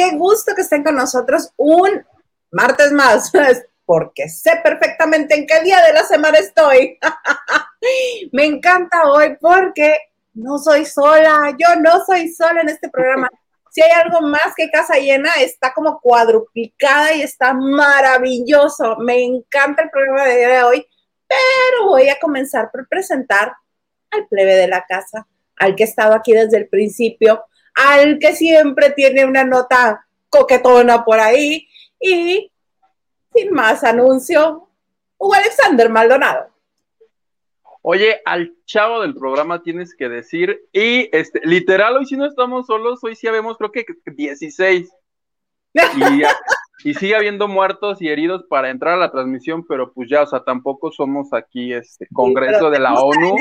qué gusto que estén con nosotros un martes más, porque sé perfectamente en qué día de la semana estoy. Me encanta hoy porque no soy sola, yo no soy sola en este programa. Si hay algo más que casa llena, está como cuadruplicada y está maravilloso. Me encanta el programa de, de hoy, pero voy a comenzar por presentar al plebe de la casa, al que he estado aquí desde el principio, al que siempre tiene una nota coquetona por ahí y sin más anuncio, Hugo Alexander Maldonado. Oye, al chavo del programa tienes que decir, y este, literal, hoy si no estamos solos, hoy sí habemos creo que 16. Y, y, sigue habiendo muertos y heridos para entrar a la transmisión, pero pues ya, o sea, tampoco somos aquí este Congreso de la ONU.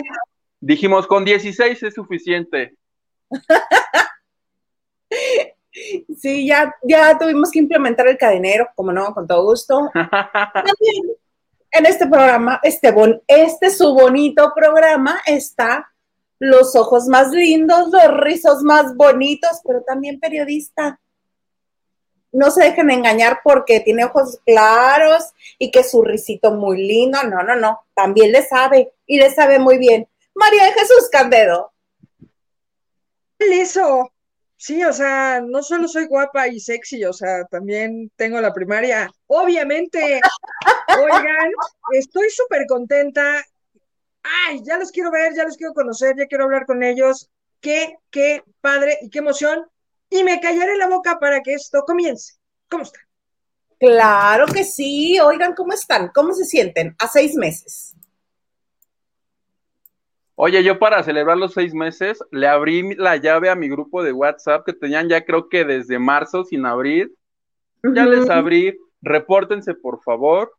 Dijimos, con 16 es suficiente. Sí, ya, ya tuvimos que implementar el cadenero, como no, con todo gusto. También en este programa, este, bon, este su bonito programa está los ojos más lindos, los rizos más bonitos, pero también periodista. No se dejen engañar porque tiene ojos claros y que su risito muy lindo. No, no, no. También le sabe y le sabe muy bien. María de Jesús Candedo. Eso. Sí, o sea, no solo soy guapa y sexy, o sea, también tengo la primaria. Obviamente, oigan, estoy súper contenta. Ay, ya los quiero ver, ya los quiero conocer, ya quiero hablar con ellos. Qué, qué padre y qué emoción. Y me callaré la boca para que esto comience. ¿Cómo están? Claro que sí. Oigan, ¿cómo están? ¿Cómo se sienten? A seis meses. Oye, yo para celebrar los seis meses le abrí la llave a mi grupo de WhatsApp que tenían ya creo que desde marzo sin abrir. Ya les abrí, repórtense por favor.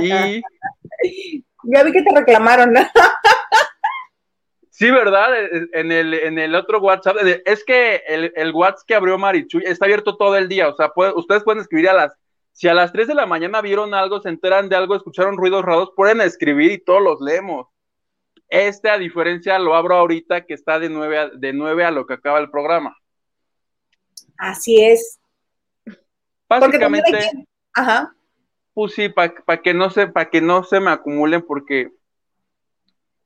Y ya vi que te reclamaron. sí, ¿verdad? En el, en el otro WhatsApp, es que el, el WhatsApp que abrió Marichuy está abierto todo el día, o sea, ustedes pueden escribir a las, si a las 3 de la mañana vieron algo, se enteran de algo, escucharon ruidos raros, pueden escribir y todos los leemos. Este, a diferencia, lo abro ahorita que está de 9 a, de 9 a lo que acaba el programa. Así es. Básicamente, ajá. pues sí, para que no se, para que no se me acumulen, porque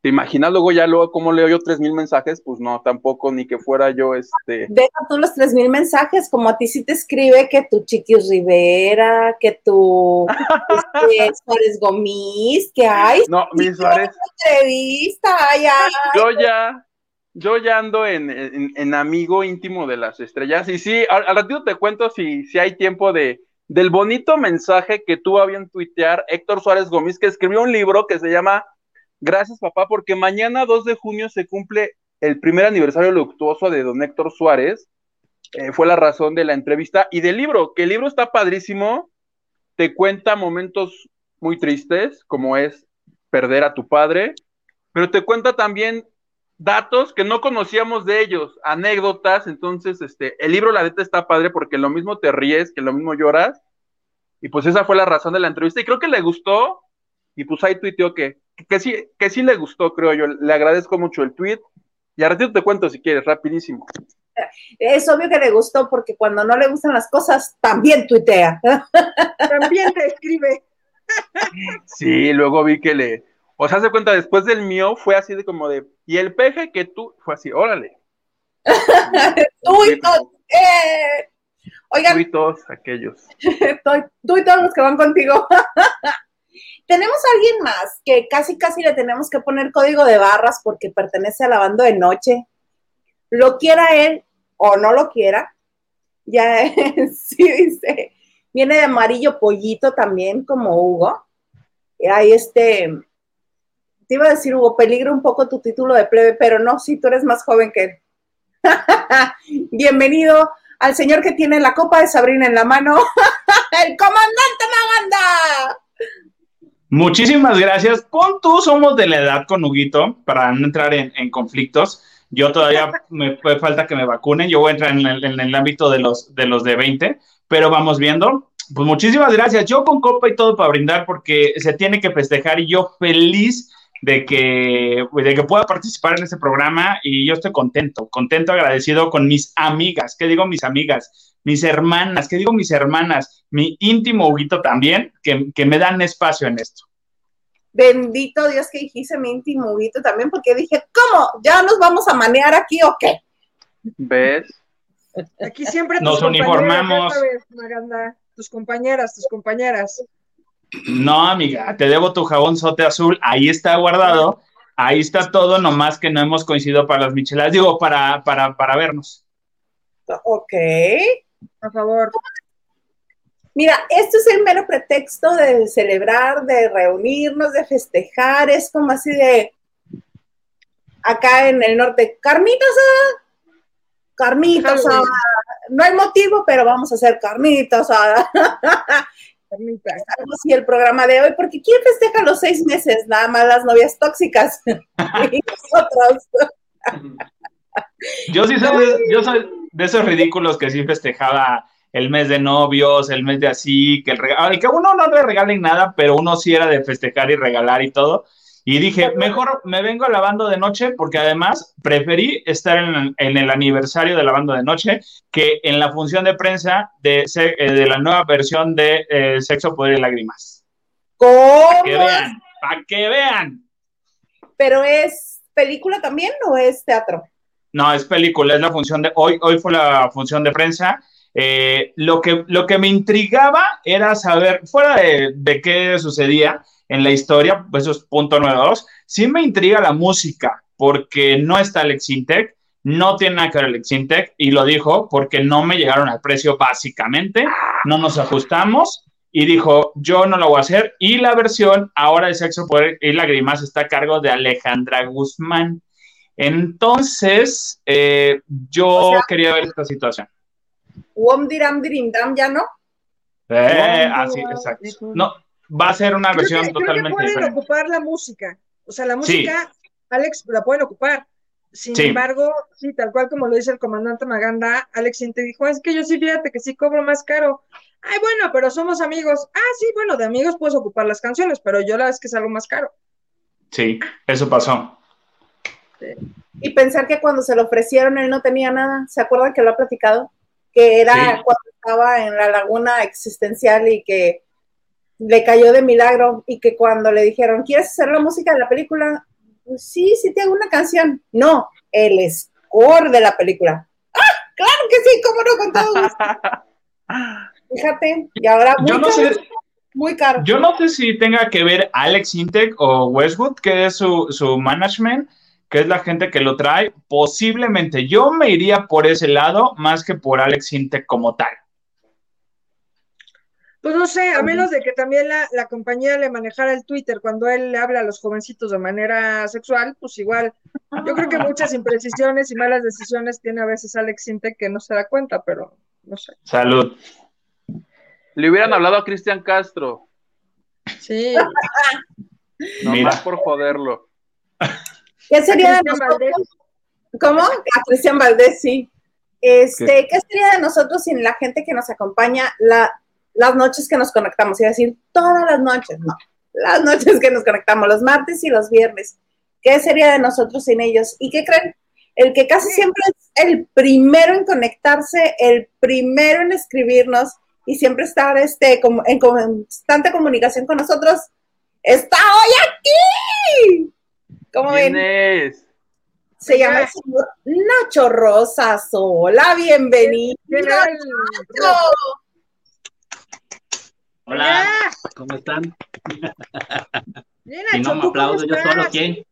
¿Te imaginas luego ya luego cómo leo yo tres mil mensajes? Pues no, tampoco, ni que fuera yo este. Deja tú los tres mil mensajes, como a ti sí te escribe que tu Chiquis Rivera, que tu este, Suárez Gomis, que hay. No, mi Suárez. Entrevista, ya. Yo ya, yo ya ando en, en, amigo íntimo de las estrellas. Y sí, al, ratito te cuento si, si hay tiempo de del bonito mensaje que tuvo a bien tuitear Héctor Suárez Gomis, que escribió un libro que se llama Gracias, papá, porque mañana 2 de junio se cumple el primer aniversario luctuoso de don Héctor Suárez. Eh, fue la razón de la entrevista y del libro, que el libro está padrísimo, te cuenta momentos muy tristes, como es perder a tu padre, pero te cuenta también datos que no conocíamos de ellos, anécdotas, entonces este, el libro la neta está padre porque lo mismo te ríes, que lo mismo lloras, y pues esa fue la razón de la entrevista, y creo que le gustó, y pues ahí tuiteó que que sí, que sí le gustó, creo yo. Le agradezco mucho el tweet. Y a ratito te cuento si quieres, rapidísimo. Es obvio que le gustó porque cuando no le gustan las cosas, también tuitea. También te escribe. Sí, luego vi que le. O sea, se cuenta, después del mío fue así de como de. Y el peje que tú. Fue así, órale. tú y todos. Eh. Oigan. Tú y todos aquellos. tú y todos los que van contigo. Tenemos a alguien más que casi, casi le tenemos que poner código de barras porque pertenece a la banda de noche. Lo quiera él o no lo quiera. Ya sí dice, viene de amarillo pollito también, como Hugo. Ahí este, te iba a decir, Hugo, peligra un poco tu título de plebe, pero no, si tú eres más joven que él. Bienvenido al señor que tiene la copa de Sabrina en la mano, el comandante Maganda. Muchísimas gracias. Pon tú, somos de la edad con Huguito para no entrar en, conflictos. Yo todavía me falta que me vacunen. Yo voy a entrar en el, ámbito de los, de los de 20, pero vamos viendo. Pues muchísimas gracias. Yo con copa y todo para brindar porque se tiene que festejar y yo feliz de que, de que pueda participar en este programa y yo estoy contento, contento, agradecido con mis amigas. ¿Qué digo mis amigas? Mis hermanas, ¿qué digo mis hermanas? Mi íntimo Huguito también, que, que me dan espacio en esto. Bendito Dios que dijiste mi íntimo Huguito también, porque dije, ¿cómo? ¿Ya nos vamos a manear aquí o qué? ¿Ves? Aquí siempre Nos uniformamos. Vez, Maganda, tus compañeras, tus compañeras. No, amiga, te debo tu jabón sote azul, ahí está guardado, ahí está todo, nomás que no hemos coincidido para las micheladas, digo, para, para, para vernos. Ok. Por favor. Mira, esto es el mero pretexto de celebrar, de reunirnos, de festejar, es como así de acá en el norte, carnitas, carnitas, no hay motivo, pero vamos a hacer carnitas. Así el programa de hoy, porque ¿quién festeja los seis meses? Nada más las novias tóxicas. y nosotros. yo sí soy de, yo soy de esos ridículos que sí festejaba el mes de novios, el mes de así, que el regalo, que uno no le regalen nada, pero uno sí era de festejar y regalar y todo. Y dije, mejor me vengo a la banda de noche porque además preferí estar en, en, el aniversario de la banda de noche que en la función de prensa de, de la nueva versión de eh, Sexo, Poder y Lágrimas. ¿Cómo? Para que vean, para que vean. ¿Pero es película también o es teatro? No, es película, es la función de hoy, hoy fue la función de prensa. Eh, lo, que, lo que me intrigaba era saber, fuera de, de qué sucedía, en la historia, pues eso es punto número dos. Sí me intriga la música, porque no está Alex Intec, no tiene nada que ver Alex Intec, y lo dijo porque no me llegaron al precio básicamente, no nos ajustamos, y dijo, yo no lo voy a hacer, y la versión ahora de Sexo, Poder y Lágrimas está a cargo de Alejandra Guzmán. Entonces, eh, yo o sea, quería ver esta situación. Wom diram dirim dam, ¿ya no? Eh, así, exacto. No, va a ser una creo versión que, totalmente creo que pueden diferente. ocupar la música. O sea, la música, sí. Alex, la pueden ocupar. Sin Sí. embargo, sí, tal cual como lo dice el comandante Maganda, Alex te dijo, es que yo sí, fíjate que sí cobro más caro. Ay, bueno, pero somos amigos. Ah, sí, bueno, de amigos puedes ocupar las canciones, pero yo la vez que es algo más caro. Sí, eso pasó. Y pensar que cuando se lo ofrecieron él no tenía nada. ¿Se acuerdan que lo ha platicado? Que era Sí. cuando estaba en la laguna existencial y que le cayó de milagro y que cuando le dijeron, ¿quieres hacer la música de la película? Pues sí, sí te hago una canción. No, el score de la película. ¡Ah! Claro que sí, cómo no, con todo gusto. Fíjate, y ahora muy no caro, sé, muy caro. yo no sé si tenga que ver Alex Intec o Westwood, que es su, su management, que es la gente que lo trae. Posiblemente yo me iría por ese lado más que por Alex Intec como tal. Pues no sé, a menos de que también la, la compañía le manejara el Twitter cuando él le habla a los jovencitos de manera sexual, pues igual. Yo creo que muchas imprecisiones y malas decisiones tiene a veces Alex Intec que no se da cuenta, pero no sé. Salud. Le hubieran hablado a Cristian Castro, Sí. nomás Mira. por joderlo. ¿Qué sería de nosotros? Valdés. ¿Cómo? A Cristian Valdés, sí. Este, ¿qué sería de nosotros sin la gente que nos acompaña la, las noches que nos conectamos? Iba a decir todas las noches, no. Las noches que nos conectamos, los martes y los viernes. ¿Qué sería de nosotros sin ellos? ¿Y qué creen? El que casi siempre es el primero en conectarse, el primero en escribirnos y siempre estar este, como, en constante comunicación con nosotros, está hoy aquí. ¿Cómo ven? ¿Quién es? Se llama el señor Nacho Rosas. Hola, bienvenido. Nacho. Hola, Hola. ¿cómo están? Bien, Si no me ¿tú cómo aplaudo yo solo? ¿quién?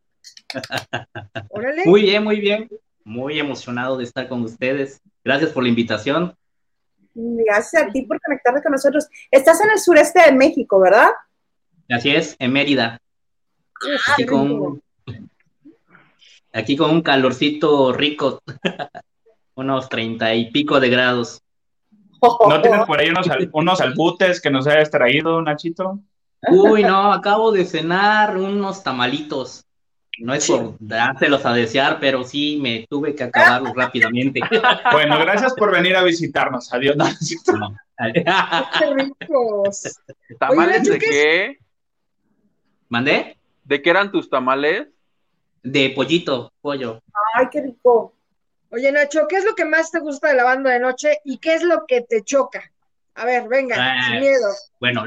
Órale. Muy bien, muy bien. Muy emocionado de estar con ustedes. Gracias por la invitación. Gracias a ti por conectarte con nosotros. Estás en el sureste de México, ¿verdad? Así es, en Mérida. Aquí qué con. Aquí con un calorcito rico. Unos treinta y pico de grados. ¿No tienes por ahí unos, al- unos albutes que nos hayas traído, Nachito? Uy, no, acabo de cenar unos tamalitos. No es por dárselos a desear, pero sí me tuve que acabarlos rápidamente. Bueno, gracias por venir a visitarnos. Adiós. No, no. No. Qué ricos. ¿Tamales de qué? ¿Mandé? ¿De qué eran tus tamales? De pollito, pollo. Ay, qué rico. Oye, Nacho, ¿qué es lo que más te gusta de la banda de noche y qué es lo que te choca? A ver, venga, Ah. sin miedo. Bueno,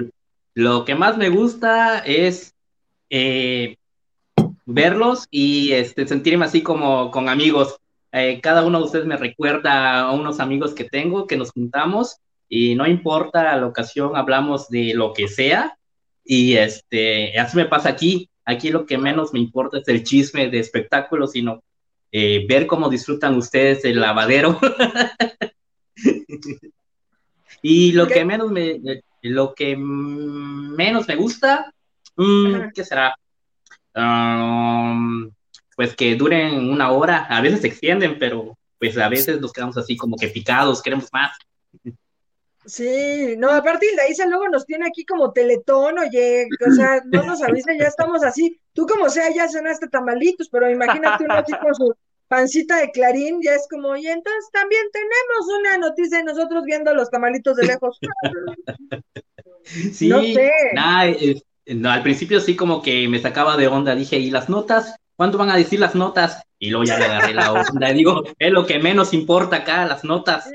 lo que más me gusta es eh, verlos y este, sentirme así como con amigos. Eh, cada uno de ustedes me recuerda a unos amigos que tengo, que nos juntamos y no importa la ocasión, hablamos de lo que sea y este, así me pasa aquí. Aquí lo que menos me importa es el chisme de espectáculos, sino eh, ver cómo disfrutan ustedes el lavadero. y lo que menos me, lo que menos me gusta, mm. ¿qué será? Um, pues que duren una hora, a veces se extienden, pero pues a veces nos quedamos así como que picados, queremos más. Sí, no, aparte de Isa luego nos tiene aquí como teletón, oye, o sea, no nos avisa, ya estamos así. Tú como sea, ya cenaste tamalitos, pero imagínate uno así con su pancita de clarín, ya es como, y entonces también tenemos una noticia de nosotros viendo los tamalitos de lejos. Sí, No sé. eh, no, al principio sí como que me sacaba de onda, dije, ¿y las notas? ¿Cuánto van a decir las notas? Y luego ya le agarré la onda, digo, es lo que menos importa acá, las notas.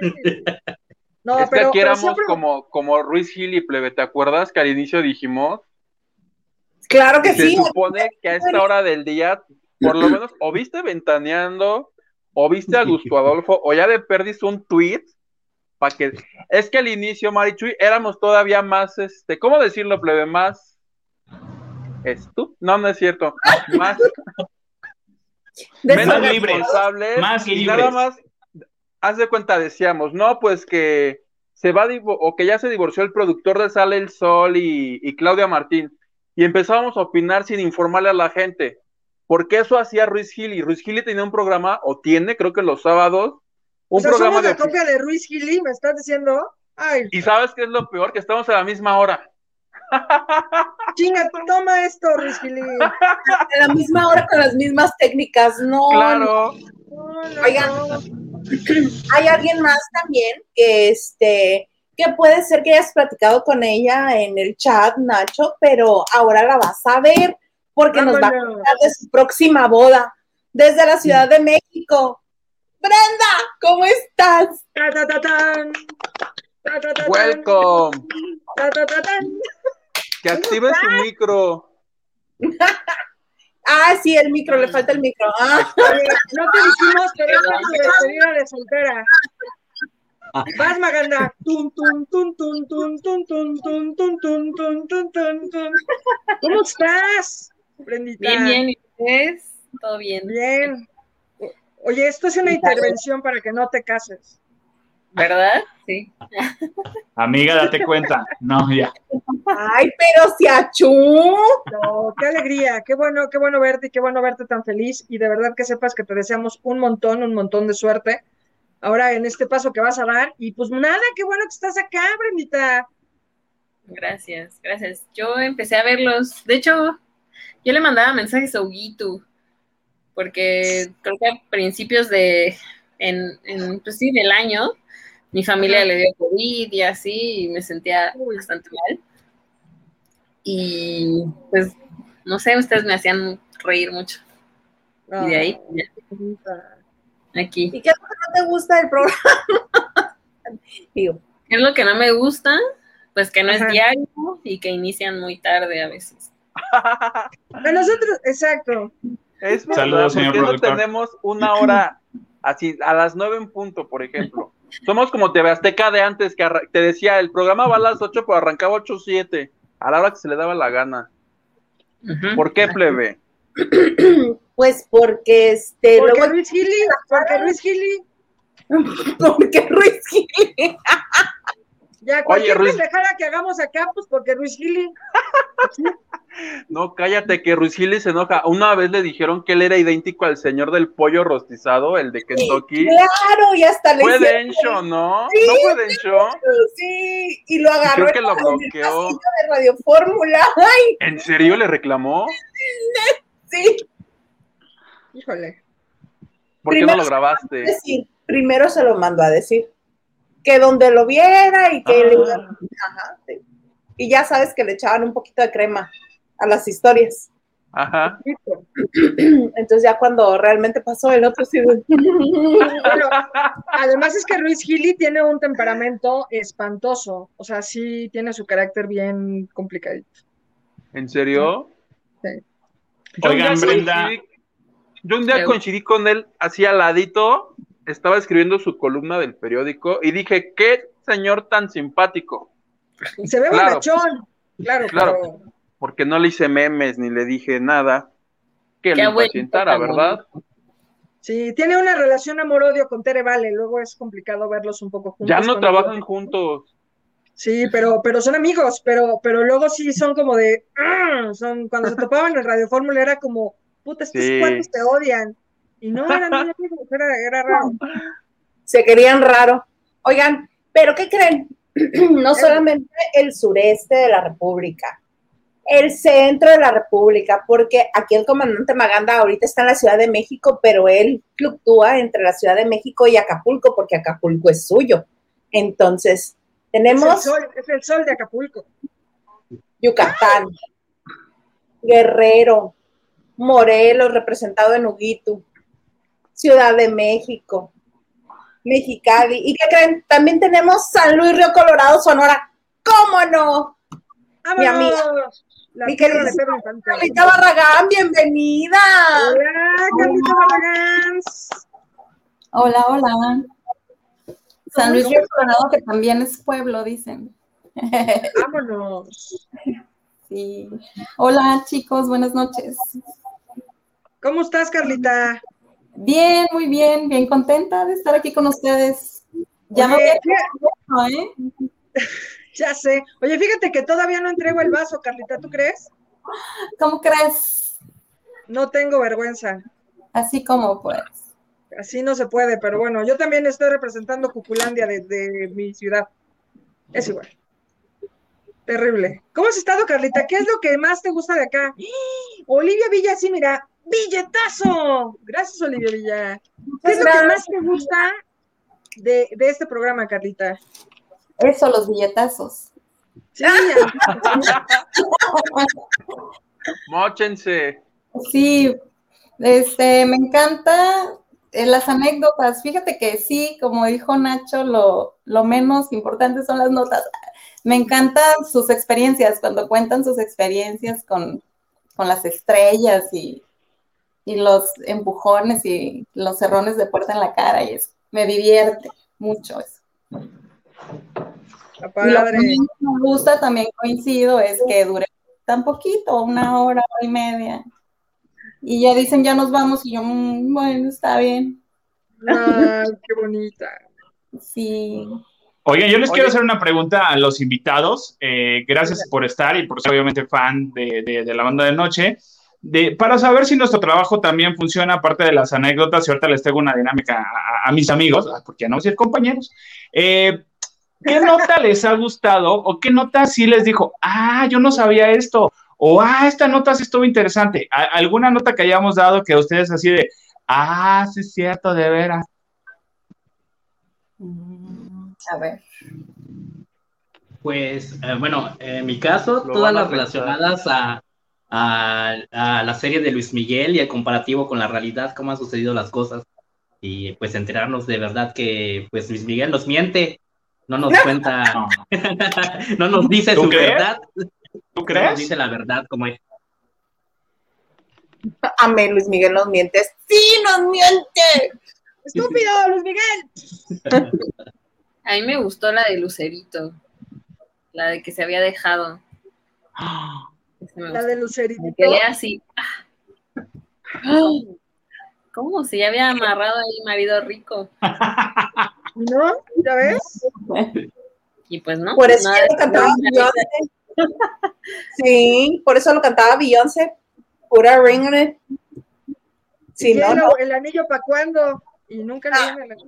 No, es que aquí pero éramos siempre- como, como Ruiz Gil y Plebe, ¿te acuerdas que al inicio dijimos? Claro que Se sí. supone que a esta hora del día, por lo menos, o viste ventaneando, o viste a Gusto Adolfo, o ya de perdis un tweet, para que, es que al inicio, Marichuy, éramos todavía más, este, ¿cómo decirlo, plebe? Más, ¿estu? No, no es cierto, más, menos eso- Más libres, y libres. nada más, haz de cuenta, decíamos, no, pues que se va, o que ya se divorció el productor de Sale el Sol y, y Claudia Martín, y empezábamos a opinar sin informarle a la gente, porque eso hacía Ruiz Gil, y Ruiz Gil tenía un programa, o tiene, creo que los sábados, un o sea, programa somos de... la copia de Ruiz Gili, ¿me estás diciendo? Ay, Y sabes qué es lo peor, que estamos a la misma hora. chinga, toma esto, Ruiz Gili. a la misma hora con las mismas técnicas. No, Claro. No, no, Oigan. no. hay alguien más también que este que puede ser que hayas platicado con ella en el chat, Nacho, pero ahora la vas a ver porque nos va a contar de su próxima boda desde la Ciudad de México. Brenda, ¿cómo estás? Ta, ta, ta, tan. Ta, ta, ta, tan. Welcome. Ta, ta, ta, tan. Que active su micro. Ah, sí, el micro, le falta el micro. Ah, no te dijimos, esta es tu despedida de soltera. Vas, Maganda. Tun, tun, tun, tun, tun, tun, tun, tun, tun, tun, tun. ¿Cómo estás, Brendita? Bien, bien, ¿y ustedes? ¿Todo bien? Bien. Oye, esto es una intervención para que no te cases. ¿Verdad? Sí. Amiga, date cuenta. No, ya. ay, pero si achú. No, qué alegría, qué bueno, qué bueno verte y qué bueno verte tan feliz y de verdad que sepas que te deseamos un montón, un montón de suerte ahora en este paso que vas a dar y pues nada, qué bueno que estás acá, Brendita. Gracias, gracias. Yo empecé a verlos. De hecho, yo le mandaba mensajes a Huguito, porque creo que a principios de, en, en, pues sí, del año, mi familia le dio COVID y así, y me sentía bastante mal. Y pues, no sé, ustedes me hacían reír mucho. Y de ahí, ya, aquí. ¿Y qué es lo que no te gusta del programa? Digo, ¿Qué es lo que no me gusta? Pues que no Ajá. es diario y que inician muy tarde a veces. A nosotros, exacto. Es verdad, Saludos, señor porque no tenemos una hora así, a las nueve en punto, por ejemplo. Somos como TV Azteca de antes, que te decía, el programa va a las ocho, pero arrancaba ocho o siete, a la hora que se le daba la gana. ¿Por qué, plebe? pues porque este, Porque luego, Luis Gili, porque Luis Gili, porque Ruiz Gil. ya cualquier Ruiz- pendejada que hagamos acá, pues porque Luis Gili. No, cállate, que Ruiz Gil se enoja. Una vez le dijeron que él era idéntico al señor del pollo rostizado, el de Kentucky. Claro, y hasta le Fue hicieron- Dencho, ¿no? Sí, ¿No fue Dencho? Sí, y lo agarró Creo que en lo bloqueó. pasillo de Radio Fórmula. Ay, ¿En serio le reclamó? sí. Híjole. ¿Por qué no lo grabaste? Decir, primero se lo mandó a decir. Que donde lo viera y que Ah. le Ajá, sí. Y ya sabes que le echaban un poquito de crema a las historias. Ajá. Entonces ya cuando realmente pasó el otro sí. Pero, además es que Luis Gili tiene un temperamento espantoso, o sea, sí tiene su carácter bien complicadito. ¿En serio? Sí. Yo un Oigan, día Brenda. Yo un día coincidí con él así al ladito, estaba escribiendo su columna del periódico y dije, qué señor tan simpático, Se ve Claro. bonachón, claro, Claro. pero porque no le hice memes ni le dije nada que Qué impacientara, tan ¿verdad? sí, tiene una relación amor-odio con Tere Vale, luego es complicado verlos un poco juntos. Ya no trabajan juntos. Sí, pero, pero son amigos, pero, pero luego sí son como de, "Ah", son, cuando se topaban en Radio Fórmula era como, puta, estos Sí. cuates te odian. Y no eran amigos, era, era raro. Se querían raro. Oigan, pero ¿qué creen? No solamente el sureste de la República, el centro de la República, porque aquí el comandante Maganda ahorita está en la Ciudad de México, pero él fluctúa entre la Ciudad de México y Acapulco, porque Acapulco es suyo. Entonces, Es el, tenemos sol, es el sol de Acapulco. Yucatán, Guerrero, Morelos, representado en Huguito, Ciudad de México, Mexicali. ¿Y qué creen? También tenemos San Luis Río Colorado, Sonora. ¿Cómo no? Mi amiga. Carlita Barragán, bienvenida. Hola, Carlita Barragán. Hola, hola. San Luis Río Colorado, que también es pueblo, dicen. Vámonos. Sí. Hola, chicos, buenas noches. ¿Cómo estás, Carlita? Bien, muy bien, bien contenta de estar aquí con ustedes. Ya Oye, fí- quedado, ¿eh? ya sé. Oye, fíjate que todavía no entrego el vaso, Carlita, ¿tú crees? ¿Cómo crees? No tengo vergüenza. Así como pues. Así no se puede, pero bueno, yo también estoy representando Cuculandia desde mi ciudad. Es igual. Terrible. ¿Cómo has estado, Carlita? ¿Qué es lo que más te gusta de acá? Olivia Villa, sí, mira, billetazo. Gracias, Olivia Villa. ¿Qué es lo que más te gusta de, de este programa, Carlita? Eso, los billetazos. Sí. Móchense. Sí, este, me encanta eh, las anécdotas. Fíjate que sí, como dijo Nacho, lo, lo menos importante son las notas. Me encantan sus experiencias, cuando cuentan sus experiencias con, con las estrellas y, y los empujones y los cerrones de puerta en la cara. Y es, me divierte mucho eso. Está Y lo que padre. me gusta, también coincido, es que dure tan poquito, una hora, hora y media. Y ya dicen, ya nos vamos, y yo, "Mm, bueno, está bien. Ay, qué bonita. Sí. Oigan, yo les Oye. quiero hacer una pregunta a los invitados. Eh, gracias por estar y por ser obviamente fan de, de- de la banda de noche. De, para saber si nuestro trabajo también funciona, aparte de las anécdotas, y ahorita les tengo una dinámica a, a- a mis amigos, ah, porque ya no voy a decir compañeros. Eh, ¿Qué nota les ha gustado o qué nota sí les dijo, ah, yo no sabía esto? O, ah, esta nota sí estuvo interesante. A- ¿Alguna nota que hayamos dado que ustedes así de, ah, sí es cierto, de veras? Mm, A ver. Pues, eh, bueno, en mi caso, Lo todas a las relacionadas a, a, a la serie de Luis Miguel y el comparativo con la realidad, cómo han sucedido las cosas. Y pues enterarnos de verdad que pues Luis Miguel nos miente, no nos cuenta, No. no nos dice ¿Tú su crees? verdad, ¿Tú no nos crees? dice la verdad como es. Amén, Luis Miguel nos miente. Sí, nos miente. ¡Estúpido, Luis Miguel! A mí me gustó la de Lucerito, la de que se había dejado. Me La de Me Lucerito. quedé así. ah. ¿Cómo? Si ya había amarrado ahí marido rico. ¿No? ¿Ya ves? Y pues no. Por eso lo cantaba Beyoncé. Sí, por eso lo cantaba Beyoncé. Pura ring on it. Si ¿Y no, el, no. el anillo para cuándo? Y nunca le anillo.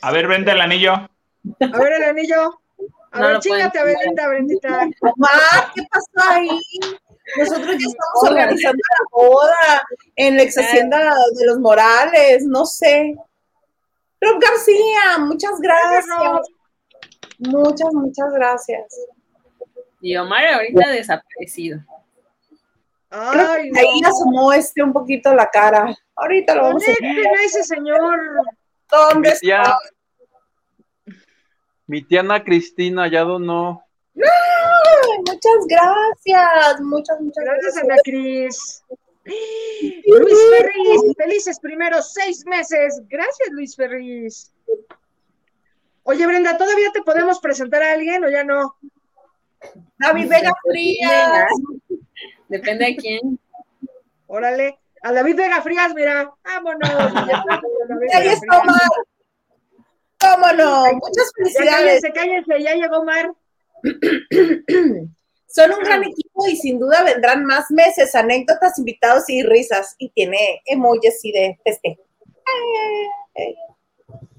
A ver, vente el anillo. A ver el anillo. A No ver, chingate a Belinda, Brendita. Mamá, ¿qué pasó ahí? Nosotros ya estamos organizando la boda en la ex hacienda de los Morales, no sé. Rob García, muchas gracias. Muchas, muchas gracias. Y Omar ahorita desaparecido. Ay, no. Ahí asomó este un poquito la cara. Ahorita lo vamos a ver. Ese señor. ¿Dónde está? Mi tía Ana Cristina ya donó. Ay, muchas gracias. Muchas, muchas Gracias, gracias. Ana Cris. Luis Ferris, felices primeros seis meses. Gracias, Luis Ferris. Oye, Brenda, ¿todavía te podemos presentar a alguien o ya no? David Vega Frías. Depende de quién. Órale. A David Vega Frías, mira. Vámonos. Ahí está. Omar. ¿Cómo no? Muchas Ya felicidades. cállense, cállense, ya llegó Mar. Son un gran equipo y sin duda vendrán más meses, anécdotas, invitados y risas. Y tiene emojis así de festejo.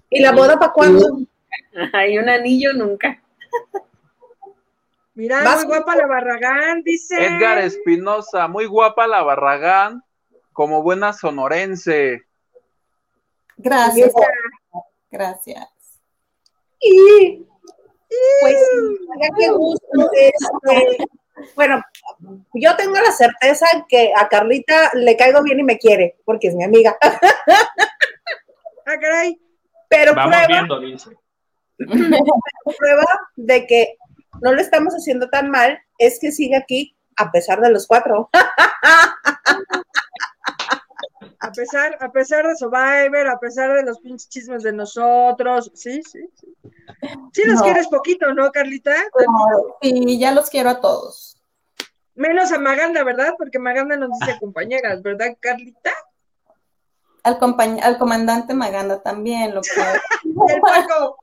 ¿Y la boda para cuándo? Hay un anillo nunca. Mira, muy guapa la Barragán, dice. Edgar Espinosa, muy guapa la Barragán, como buena sonorense. Gracias. Gracias. Y pues, oiga, qué gusto. este, bueno, yo tengo la certeza que a Carlita le caigo bien y me quiere, porque es mi amiga. Ah, caray. Pero Vamos prueba, viendo, dice. prueba de que no lo estamos haciendo tan mal es que sigue aquí a pesar de los cuatro. A pesar, a pesar de Survivor, a pesar de los pinches chismes de nosotros. Sí, sí, sí. Sí los No. quieres poquito, ¿no, Carlita? Y ya los quiero a todos. Menos a Maganda, ¿verdad? Porque Maganda nos dice compañeras, ¿verdad, Carlita? Al, compañ- al comandante Maganda también lo el Paco.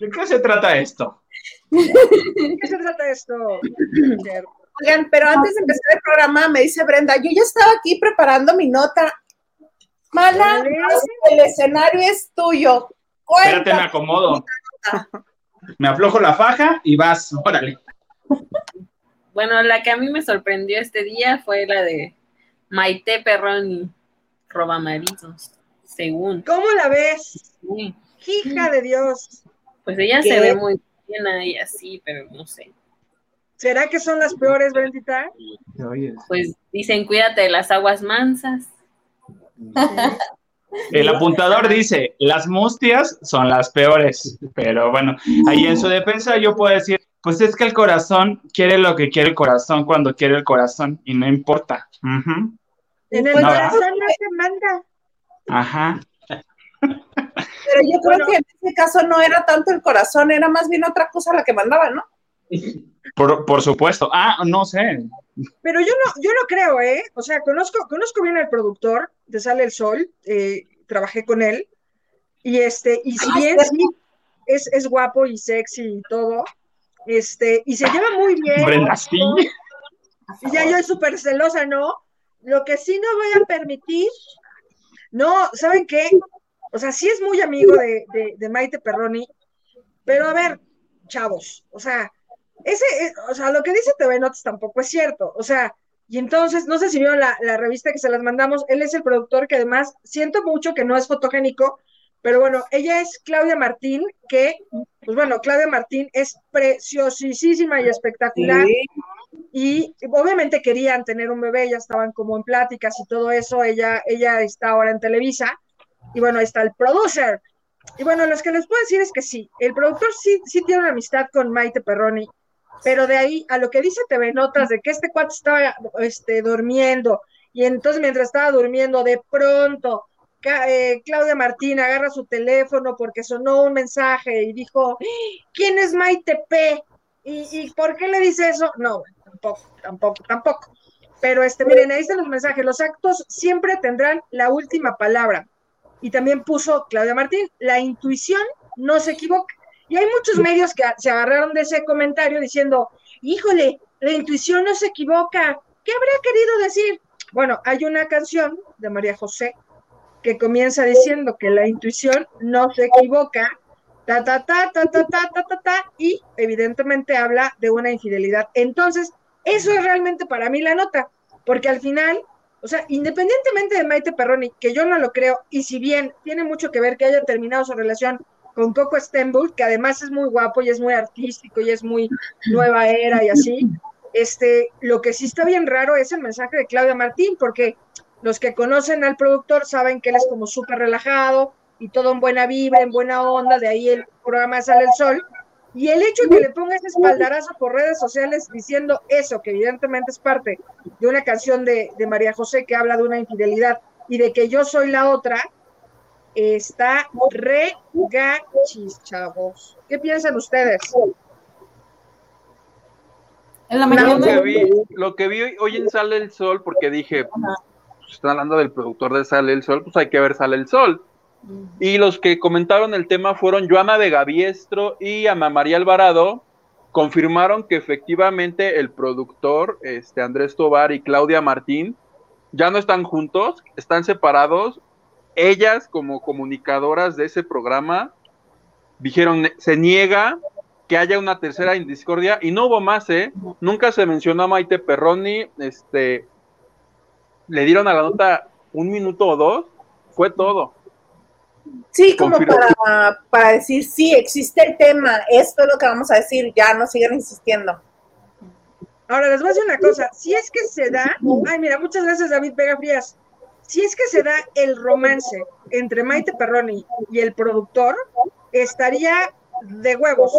¿De qué se trata esto? ¿De qué se trata esto? Oigan, pero antes de empezar el programa, me dice Brenda, yo ya estaba aquí preparando mi nota. Mala, el escenario es tuyo. Espérate, me acomodo. Me aflojo la faja y vas, órale. Bueno, la que a mí me sorprendió este día fue la de Maite Perroni, Robamaritos, según. ¿Cómo la ves? Sí. Hija de Dios. Pues ella ¿Qué? se ve muy bien ahí así, pero no sé. ¿Será que son las peores, Brendita? Pues dicen cuídate de las aguas mansas. El apuntador dice, las mustias son las peores, pero bueno, ahí en su defensa yo puedo decir, pues es que el corazón quiere lo que quiere el corazón cuando quiere el corazón y no importa. En el No, corazón no se manda. Aja. Pero yo creo Bueno. que en este caso no era tanto el corazón, era más bien otra cosa la que mandaba, ¿no? Por, por supuesto. Ah, no sé. Pero yo no, yo no creo, ¿eh? O sea, conozco, conozco bien al productor de Sale el Sol, eh, trabajé con él, y este, y si bien es, es guapo y sexy y todo, este, y se lleva muy bien. Brenda, sí. Y ya yo soy súper celosa, ¿no? Lo que sí no voy a permitir, no, ¿saben qué? O sea, sí es muy amigo de, de, de Maite Perroni, pero a ver, chavos, o sea, ese, eh, o sea, lo que dice TV Notas tampoco es cierto, o sea, y entonces, no sé si vieron la, la revista que se las mandamos, él es el productor que además, siento mucho que no es fotogénico, pero bueno, ella es Claudia Martín, que, pues bueno, Claudia Martín es preciosísima y espectacular, Sí. y obviamente querían tener un bebé, ya estaban como en pláticas y todo eso, ella, ella está ahora en Televisa, y bueno, ahí está el producer. Y bueno, lo que les puedo decir es que sí, el productor sí, sí tiene una amistad con Maite Perroni, pero de ahí a lo que dice TV Notas de que este cuate estaba este, durmiendo, y entonces mientras estaba durmiendo, de pronto, eh, Claudia Martín agarra su teléfono porque sonó un mensaje y dijo, ¿quién es Maite P? ¿Y, y por qué le dice eso? No, tampoco, tampoco, tampoco. Pero este, miren, ahí están los mensajes. Los actos siempre tendrán la última palabra. Y también puso Claudia Martín, la intuición no se equivoca. Y hay muchos medios que se agarraron de ese comentario diciendo, híjole, la intuición no se equivoca. ¿Qué habrá querido decir? Bueno, hay una canción de María José que comienza diciendo que la intuición no se equivoca, ta, ta, ta, ta, ta, ta, ta, ta, ta, y evidentemente habla de una infidelidad. Entonces, eso es realmente para mí la nota, porque al final, o sea, independientemente de Maite Perroni, que yo no lo creo, y si bien tiene mucho que ver que haya terminado su relación con Coco Stenbull, que además es muy guapo y es muy artístico y es muy nueva era y así. Este, lo que sí está bien raro es el mensaje de Claudia Martín, porque los que conocen al productor saben que él es como súper relajado y todo en buena vibra, en buena onda, de ahí el programa Sale el Sol. Y el hecho de que le ponga ese espaldarazo por redes sociales diciendo eso, que evidentemente es parte de una canción de, de María José que habla de una infidelidad y de que yo soy la otra, está re gachis, chavos. ¿Qué piensan ustedes? En la Lo mañana. que vi, lo que vi hoy- hoy en Sale el Sol, porque dije, pues, están hablando del productor de Sale el Sol, pues hay que ver Sale el Sol. Y los que comentaron el tema fueron Joana de Gaviestro y Ana María Alvarado. Confirmaron que efectivamente el productor, este Andrés Tobar y Claudia Martín, ya no están juntos, están separados. Ellas, como comunicadoras de ese programa, dijeron, se niega que haya una tercera en discordia y no hubo más, ¿eh? Nunca se mencionó a Maite Perroni, este, le dieron a la nota un minuto o dos, fue todo. Sí, como para, para decir, sí, existe el tema, esto es lo que vamos a decir, ya no sigan insistiendo. Ahora les voy a decir una cosa, si es que se da, ay mira, muchas gracias David Vega Frías, si es que se da el romance entre Maite Perroni y el productor, estaría de huevos.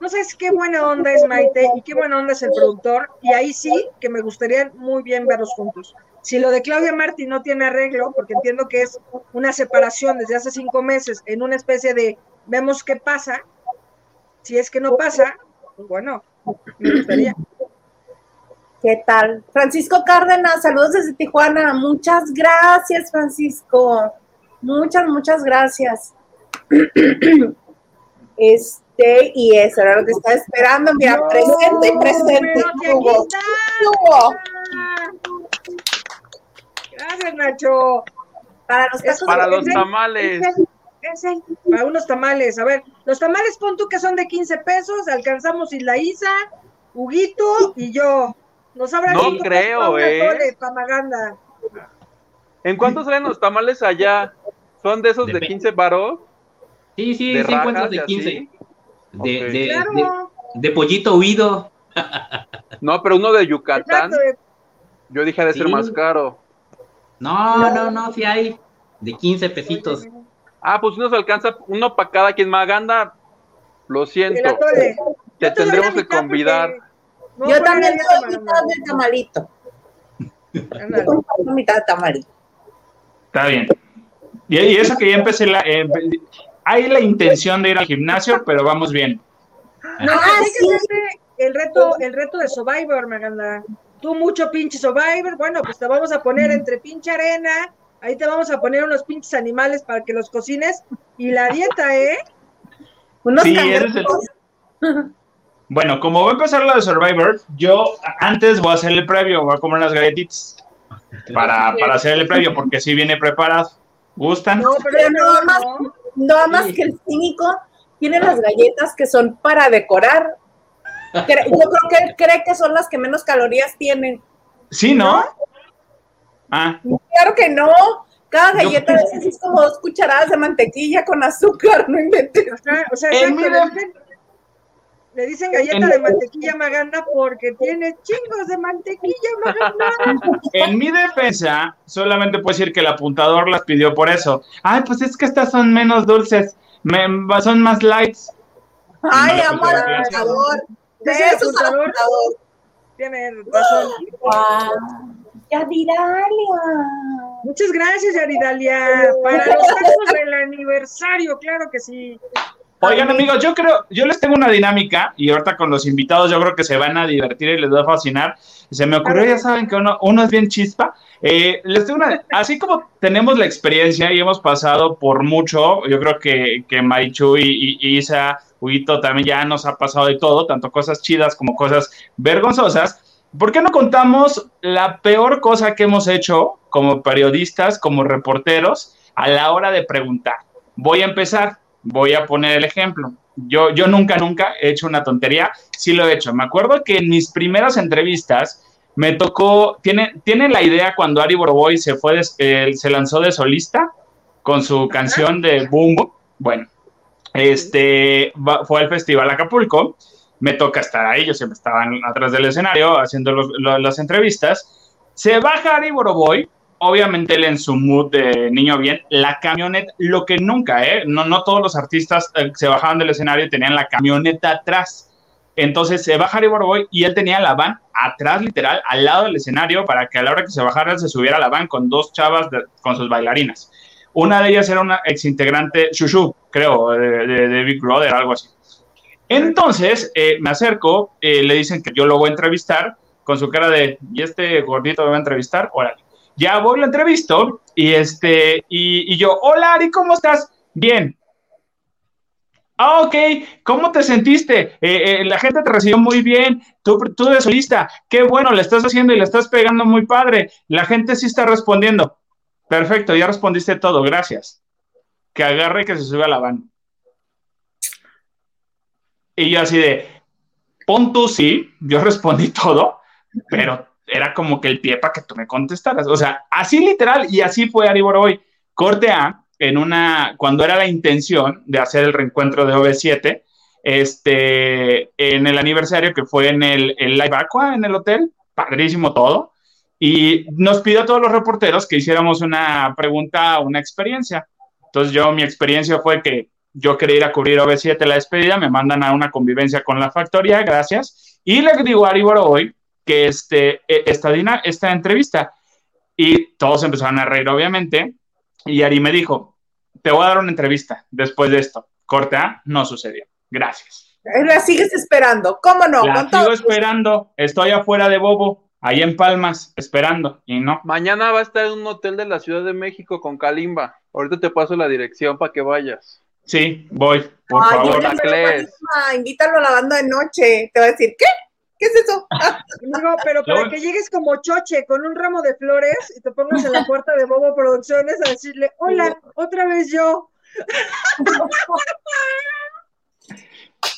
No sabes qué buena onda es Maite y qué buena onda es el productor, y ahí sí que me gustaría muy bien verlos juntos. Si lo de Claudia Martín no tiene arreglo, porque entiendo que es una separación desde hace cinco meses en una especie de vemos qué pasa, si es que no pasa, pues bueno, me gustaría. ¿Qué tal? Francisco Cárdenas, saludos desde Tijuana. Muchas gracias, Francisco. Muchas, muchas gracias. Este, y eso era lo que estaba esperando. Mira, No, presente y presente. Hugo. está. Hugo, Gracias, Nacho. para los tacos Para los tamales. Es. Para unos tamales. A ver, los tamales pon tú que son de 15 pesos. Alcanzamos Isla Isa, Huguito y yo. Nos habrá No creo, ¿eh? ¿En cuánto salen los tamales allá? ¿Son de esos de Dep- 15 varos? Sí, sí, ¿De sí encuentras rajas de 15. así? De, de, Claro. de, de pollito huido. No, pero uno de Yucatán, Exacto. yo dije de ser Sí. más caro. No, no, no, sí hay. De 15 pesitos. Ah, pues uno se alcanza, uno para cada quien Maganda. Lo siento. Te tendremos que convidar. porque Yo también doy mitad del tamalito. Ándale. Yo comparto mitad de tamalito. Está bien. Y, y eso que ya empecé la... eh, hay la intención de ir al gimnasio, pero vamos bien. No, Ah, sí. el reto, el reto de Survivor, Maganda. Tú mucho pinche Survivor, bueno, pues te vamos a poner entre pinche arena, ahí te vamos a poner unos pinches animales para que los cocines y la dieta, ¿eh? Unos Sí, es el-. Bueno, como va a empezar lo de Survivor, yo antes voy a hacer el previo, voy a comer unas galletitas para, para hacer el previo, porque si viene preparado. ¿Gustan? No, pero nada más, no. nada más que el cínico tiene las galletas que son para decorar. Yo creo que él cree que son las que menos calorías tienen. Sí, ¿no? Ah, Claro que no. Cada Yo- galleta a veces es como dos cucharadas de mantequilla con azúcar, no inventes. O sea, En mi le def- dicen, le dicen galleta en- de mantequilla Maganda porque tiene chingos de mantequilla Maganda. en mi defensa, solamente puedo decir que el apuntador las pidió por eso. Ay, pues es que estas son menos dulces, me- son más lights. Ay, No, amo al pues, apuntador. Besos al apuntador. Tiene razón. Diralia. Muchas gracias, Yaridalia. Para los tacos del aniversario, claro que sí. Oigan, amigos, yo creo, yo les tengo una dinámica y ahorita con los invitados yo creo que se van a divertir y les va a fascinar. Se me ocurrió, ya saben que uno, uno es bien chispa. Eh, les tengo una, así como tenemos la experiencia y hemos pasado por mucho, yo creo que, que Marichu y, y- y Isa, Huito también ya nos ha pasado de todo, tanto cosas chidas como cosas vergonzosas. ¿Por qué no contamos la peor cosa que hemos hecho como periodistas, como reporteros, a la hora de preguntar? Voy a empezar, voy a poner el ejemplo. Yo, yo nunca, nunca he hecho una tontería, sí lo he hecho. Me acuerdo que en mis primeras entrevistas me tocó, tiene, tiene la idea cuando Ari Boroboy se fue, de- eh, se lanzó de solista con su canción de Boom. Boom? Bueno, este, fue al festival Acapulco, me toca estar ahí, yo siempre estaba atrás del escenario haciendo los- las entrevistas, se baja Ari Boroboy, obviamente él en su mood de niño bien, la camioneta, lo que nunca, ¿eh? No, no todos los artistas eh, se bajaban del escenario y tenían la camioneta atrás. Entonces se baja Ari Boroboy y él tenía la van atrás, literal, al lado del escenario, para que a la hora que se bajara se subiera la van con dos chavas con sus bailarinas. Una de ellas era una exintegrante, Shushu, creo, de, de- de Big Brother, algo así. Entonces eh, me acerco, eh, le dicen que yo lo voy a entrevistar, con su cara de, ¿y este gordito me va a entrevistar? Órale. Ya voy, lo entrevisto, y, este, y, y yo, hola Ari, ¿cómo estás? Bien. Ah, ok, ¿cómo te sentiste? Eh, eh, la gente te recibió muy bien, tú, tú de solista, qué bueno, le estás haciendo y le estás pegando muy padre, la gente sí está respondiendo. Perfecto, ya respondiste todo, gracias. Que agarre y que se sube a la van. Y yo así de, pon tú sí, yo respondí todo, pero era como que el pie para que tú me contestaras. O sea, así literal, y así fue Ari Boroboy. Corte A, en una, cuando era la intención de hacer el reencuentro de OV7, este, en el aniversario que fue en el, el Live Aqua, en el hotel, padrísimo todo, y nos pidió a todos los reporteros que hiciéramos una pregunta, una experiencia. Entonces yo, mi experiencia fue que yo quería ir a cubrir OV7 la despedida, me mandan a una convivencia con la factoría, gracias, y le digo a Ari Boroboy que este, eh, esta, esta entrevista, y todos empezaron a reír, obviamente, y Ari me dijo, te voy a dar una entrevista después de esto. Corte A, no sucedió. Gracias. La sigues esperando, ¿cómo no? La todo sigo gusto. esperando. Estoy afuera de Bobo, ahí en Palmas, esperando. Y no. Mañana va a estar en un hotel de la Ciudad de México con Kalimba. Ahorita te paso la dirección para que vayas. Sí, voy, por Ay, favor. invítalo a la banda de noche. Te va a decir, ¿qué? ¿Qué es eso? Digo, pero para que llegues como choche con un ramo de flores y te pongas en la puerta de Bobo Producciones a decirle, hola, otra vez yo.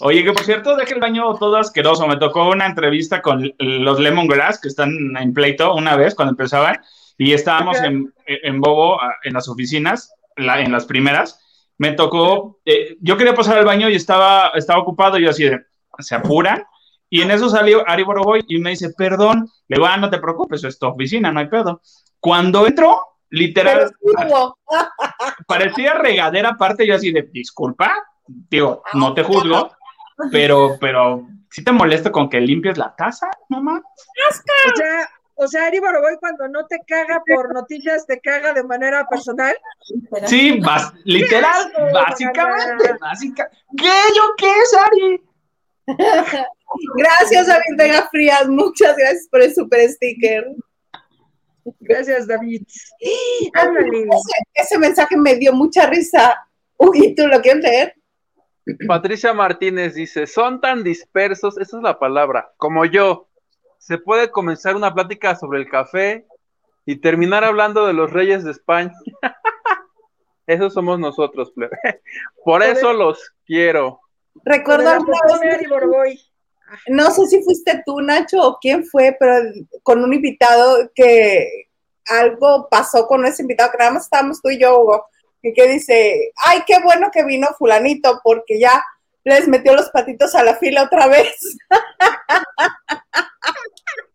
Oye, que por cierto, deje el baño todo asqueroso. Me tocó una entrevista con los Lemongrass, que están en pleito una vez cuando empezaban, y estábamos Ajá. en, en Bobo, en las oficinas, la- en las primeras. Me tocó, eh, yo quería pasar al baño y estaba, estaba ocupado, y yo así de, se apuran. Y en eso salió Ari Boroboy y me dice, perdón, le digo, ah, no te preocupes, es tu oficina, no hay pedo. Cuando entró, literal, parecía regadera aparte, yo así de, disculpa, digo, no te juzgo, pero, pero, ¿sí te molesta con que limpies la taza, mamá? O sea, o sea, Ari Boroboy cuando no te caga por noticias, te caga de manera personal. Sí, bas- literal, básicamente, Magdalena. básica. ¿Qué? ¿Yo qué es, Ari? Gracias, David Vega Frías. Muchas gracias por el super sticker. Gracias, David. Ándale. Ese, ese mensaje me dio mucha risa. Uy, ¿tú lo quieres leer? Patricia Martínez dice, son tan dispersos, esa es la palabra, como yo. Se puede comenzar una plática sobre el café y terminar hablando de los reyes de España. Esos somos nosotros, plebe. Por eso los quiero. Recuerdo alguna vez, no sé si fuiste tú, Nacho, o quién fue, pero con un invitado que algo pasó con ese invitado, que nada más estábamos tú y yo, Hugo, y que dice, ay, qué bueno que vino fulanito, porque ya les metió los patitos a la fila otra vez.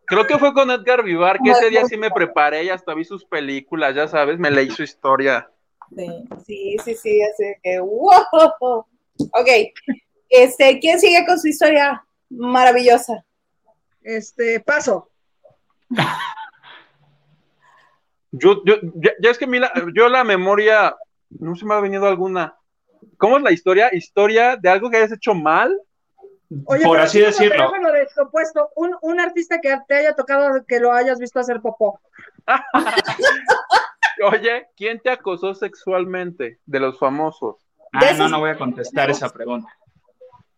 Creo que fue con Edgar Vivar, que ese día sí me preparé y hasta vi sus películas, ya sabes, me leí su historia. Sí. Sí, sí, sí, así que, wow. Ok, este, ¿quién sigue con su historia maravillosa? Este, paso. Yo, yo, ya, ya es que a mí la- yo la memoria, no se me ha venido alguna. ¿Cómo es la historia? ¿Historia de algo que hayas hecho mal? Oye, Por así sí, decirlo. descompuesto, un, un artista que te haya tocado que lo hayas visto hacer popó. Oye, ¿quién te acosó sexualmente de los famosos? Ah, no, no voy a contestar esa pregunta.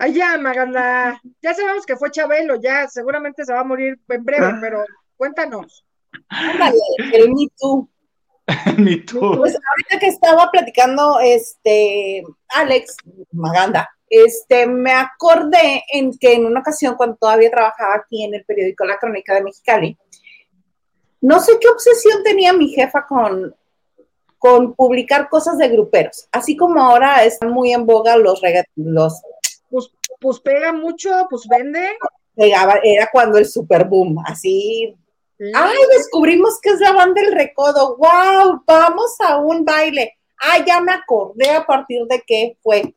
Ay, ya, Maganda. Ya sabemos que fue Chabelo, ya seguramente se va a morir en breve, Ah. pero cuéntanos. Ándale, el Me Too. Ni tú. Pues ahorita que estaba platicando, este, Alex Maganda, este, me acordé en que en una ocasión, cuando todavía trabajaba aquí en el periódico La Crónica de Mexicali, no sé qué obsesión tenía mi jefa con, con publicar cosas de gruperos, así como ahora están muy en boga los los pues, pega mucho, pues vende. Pegaba, era cuando el super boom, así. Ay, descubrimos que es la banda del recodo. ¡Wow! Vamos a un baile. Ah, ya me acordé a partir de qué fue.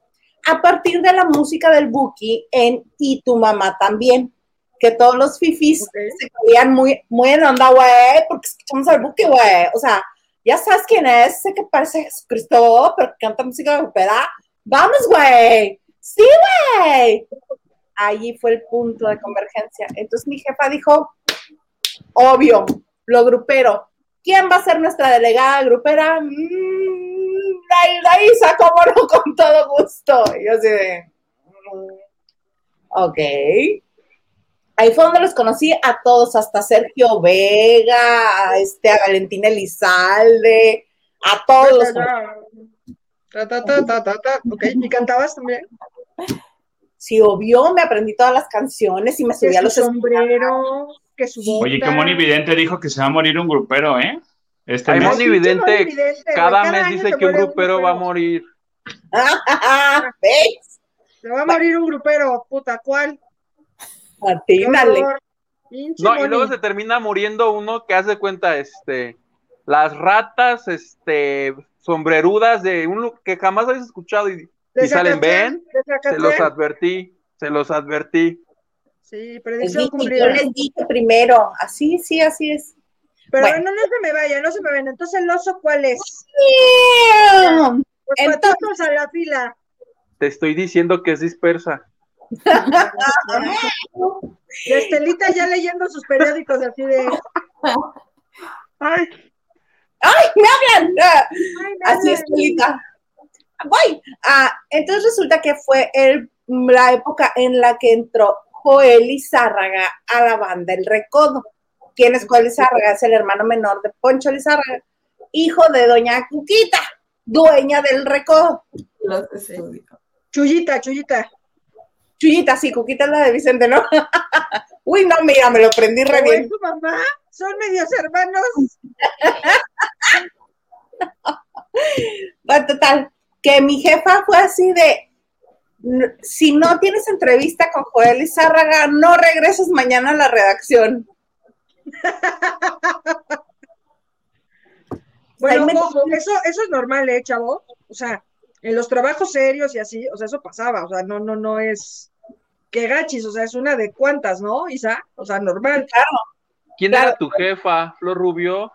A partir de la música del Buki en Y tu mamá también. Que todos los fifis se creían muy, muy en onda, güey, porque escuchamos al Buki, güey. O sea, ya sabes quién es, sé que parece Jesucristo, pero que canta música grupera. Vamos, güey. Sí, güey. Allí fue el punto de convergencia. Entonces mi jefa dijo, obvio, lo grupero. ¿Quién va a ser nuestra delegada grupera? Mmm, la Isa, cómo no, con todo gusto. Y yo así de, mm, ok. Ahí fue donde los conocí a todos, hasta Sergio Vega, a, este, a Valentina Elizalde, a todos. ¿y cantabas también? Sí, obvio, me aprendí todas las canciones y me subí a los sombrero, que su Oye, que Moni Vidente dijo que se va a morir un grupero, ¿eh? Este Ay, Moni Vidente, cada, mes dice que un grupero, va a morir. ¿Ves? Se va a morir un grupero, puta, ¿cuál? Atínale. No, y luego se termina muriendo uno que hace cuenta, este, las ratas, este, sombrerudas de un que jamás habéis escuchado y, salen, ven, se los advertí, se los advertí. Sí, predicción Yo les dije primero, así, sí, así es. Pero no, no se me vaya, no se me ven. Entonces, ¿el oso cuál es? Pues Entonces, a la fila. Te estoy diciendo que es dispersa. y Estelita ya leyendo sus periódicos así de. Ay, ¡Ay, me hablan! Ah, así es, Estelita. Voy. Ah, entonces resulta que fue el, la época en la que entró Joel Lizárraga a la banda El Recodo. ¿Quién es Joel Lizárraga? Es el hermano menor de Poncho Lizárraga, hijo de doña Cuquita, dueña del Recodo. Chuyita, Chuyita. Chuyita, sí, Cuquita es la de Vicente, ¿no? Uy, no, mira, me lo prendí re bien. tu mamá? Son medios hermanos. bueno, total, que mi jefa fue así de, si no tienes entrevista con Joel Izárraga, no regreses mañana a la redacción. bueno, eso, eso es normal, ¿eh, chavo? O sea, en los trabajos serios y así, o sea, eso pasaba, o sea, no, no, no es que gachis, o sea, es una de cuantas, ¿no, Isa? O sea, normal. Claro. ¿Quién era tu jefa, Flor Rubio?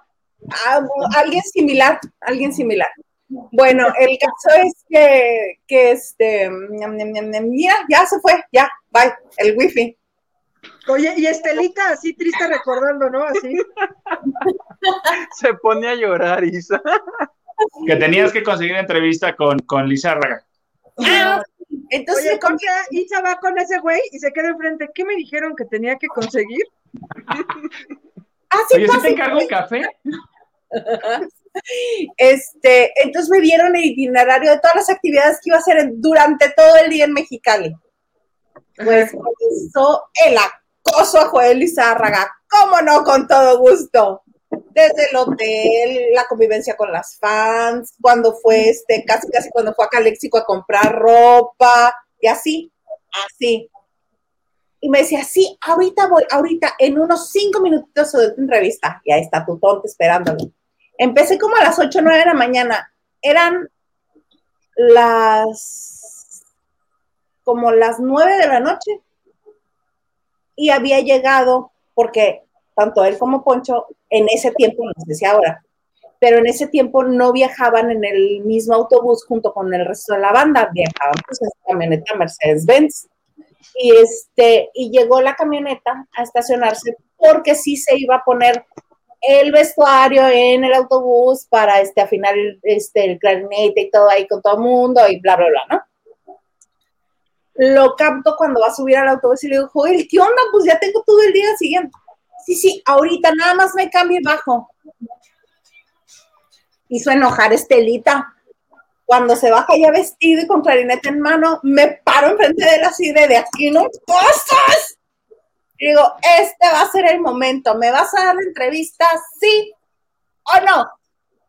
Ah, alguien similar, alguien similar. Bueno, el caso es que, que este, mira, ya se fue, ya, bye, el wifi. Oye, y Estelita así triste recordando, ¿no? Así. se pone a llorar, Isa. Que tenías que conseguir entrevista con, con Lisa Raga. Ah, entonces Oye, Isa va con ese güey y se queda enfrente. ¿Qué me dijeron que tenía que conseguir? Ah, sí, Oye, ¿sí te encargo el café? Este, entonces me dieron el itinerario de todas las actividades que iba a hacer durante todo el día en Mexicali. Pues comenzó el acoso a Joel Lizárraga, cómo no, con todo gusto. Desde el hotel, la convivencia con las fans, cuando fue este, casi casi cuando fue a Calexico a comprar ropa, y así, así. Y me decía, sí, ahorita voy, ahorita, en unos cinco minutitos de tu entrevista. Y ahí está tu tonto esperándolo. Empecé como a las 8 o 9 de la mañana. Eran las como las 9 de la noche. Y había llegado, porque tanto él como Poncho, en ese tiempo, no sé si ahora, pero en ese tiempo no viajaban en el mismo autobús junto con el resto de la banda, viajaban pues en camioneta Mercedes-Benz. Y, este, y llegó la camioneta a estacionarse porque sí se iba a poner el vestuario en el autobús para este, afinar el, este, el clarinete y todo ahí con todo el mundo y bla, bla, bla, ¿no? Lo capto cuando va a subir al autobús y le digo, joder, ¿qué onda? Pues ya tengo todo el día siguiente. Sí, sí, ahorita nada más me cambio y bajo. Hizo enojar Estelita. Cuando se baja ya vestido y con clarinete en mano, me paro enfrente de la silla de aquí no pasas digo, este va a ser el momento, ¿me vas a dar la entrevista? ¿Sí o no?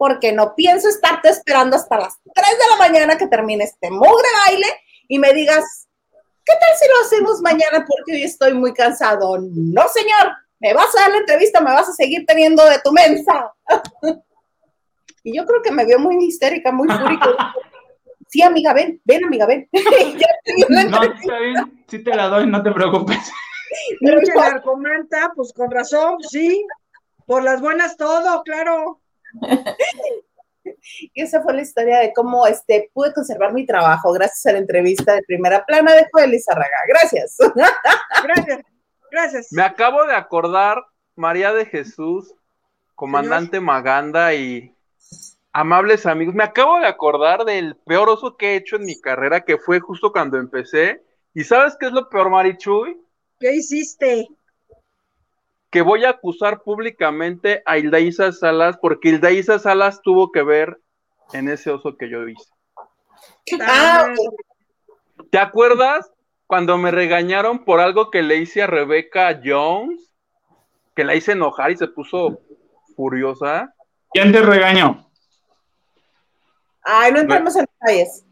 porque no pienso estarte esperando hasta las 3 de la mañana que termine este mugre baile y me digas, ¿qué tal si lo hacemos mañana porque hoy estoy muy cansado? No, señor, me vas a dar la entrevista, me vas a seguir teniendo de tu mensa. y yo creo que me vio muy histérica, muy fúrica. Sí, amiga, ven, ven, amiga, ven. no, está bien, sí te la doy, no te preocupes. Que narcomanta, pues con razón, sí. Por las buenas todo, claro. Y esa fue la historia de cómo este, pude conservar mi trabajo gracias a la entrevista de primera plana de Joel Lizarraga. Gracias. Gracias, gracias. Me acabo de acordar, María de Jesús, comandante Maganda y amables amigos, me acabo de acordar del peor oso que he hecho en mi carrera, que fue justo cuando empecé. ¿Y sabes qué es lo peor, Marichuy? ¿Qué hiciste? Que voy a acusar públicamente a Hildaísa Salas, porque Hildaísa Salas tuvo que ver en ese oso que yo hice. Ah, ¿Te acuerdas cuando me regañaron por algo que le hice a Rebecca Jones? Que la hice enojar y se puso furiosa. ¿Quién te regañó? Ay, no entremos en detalles.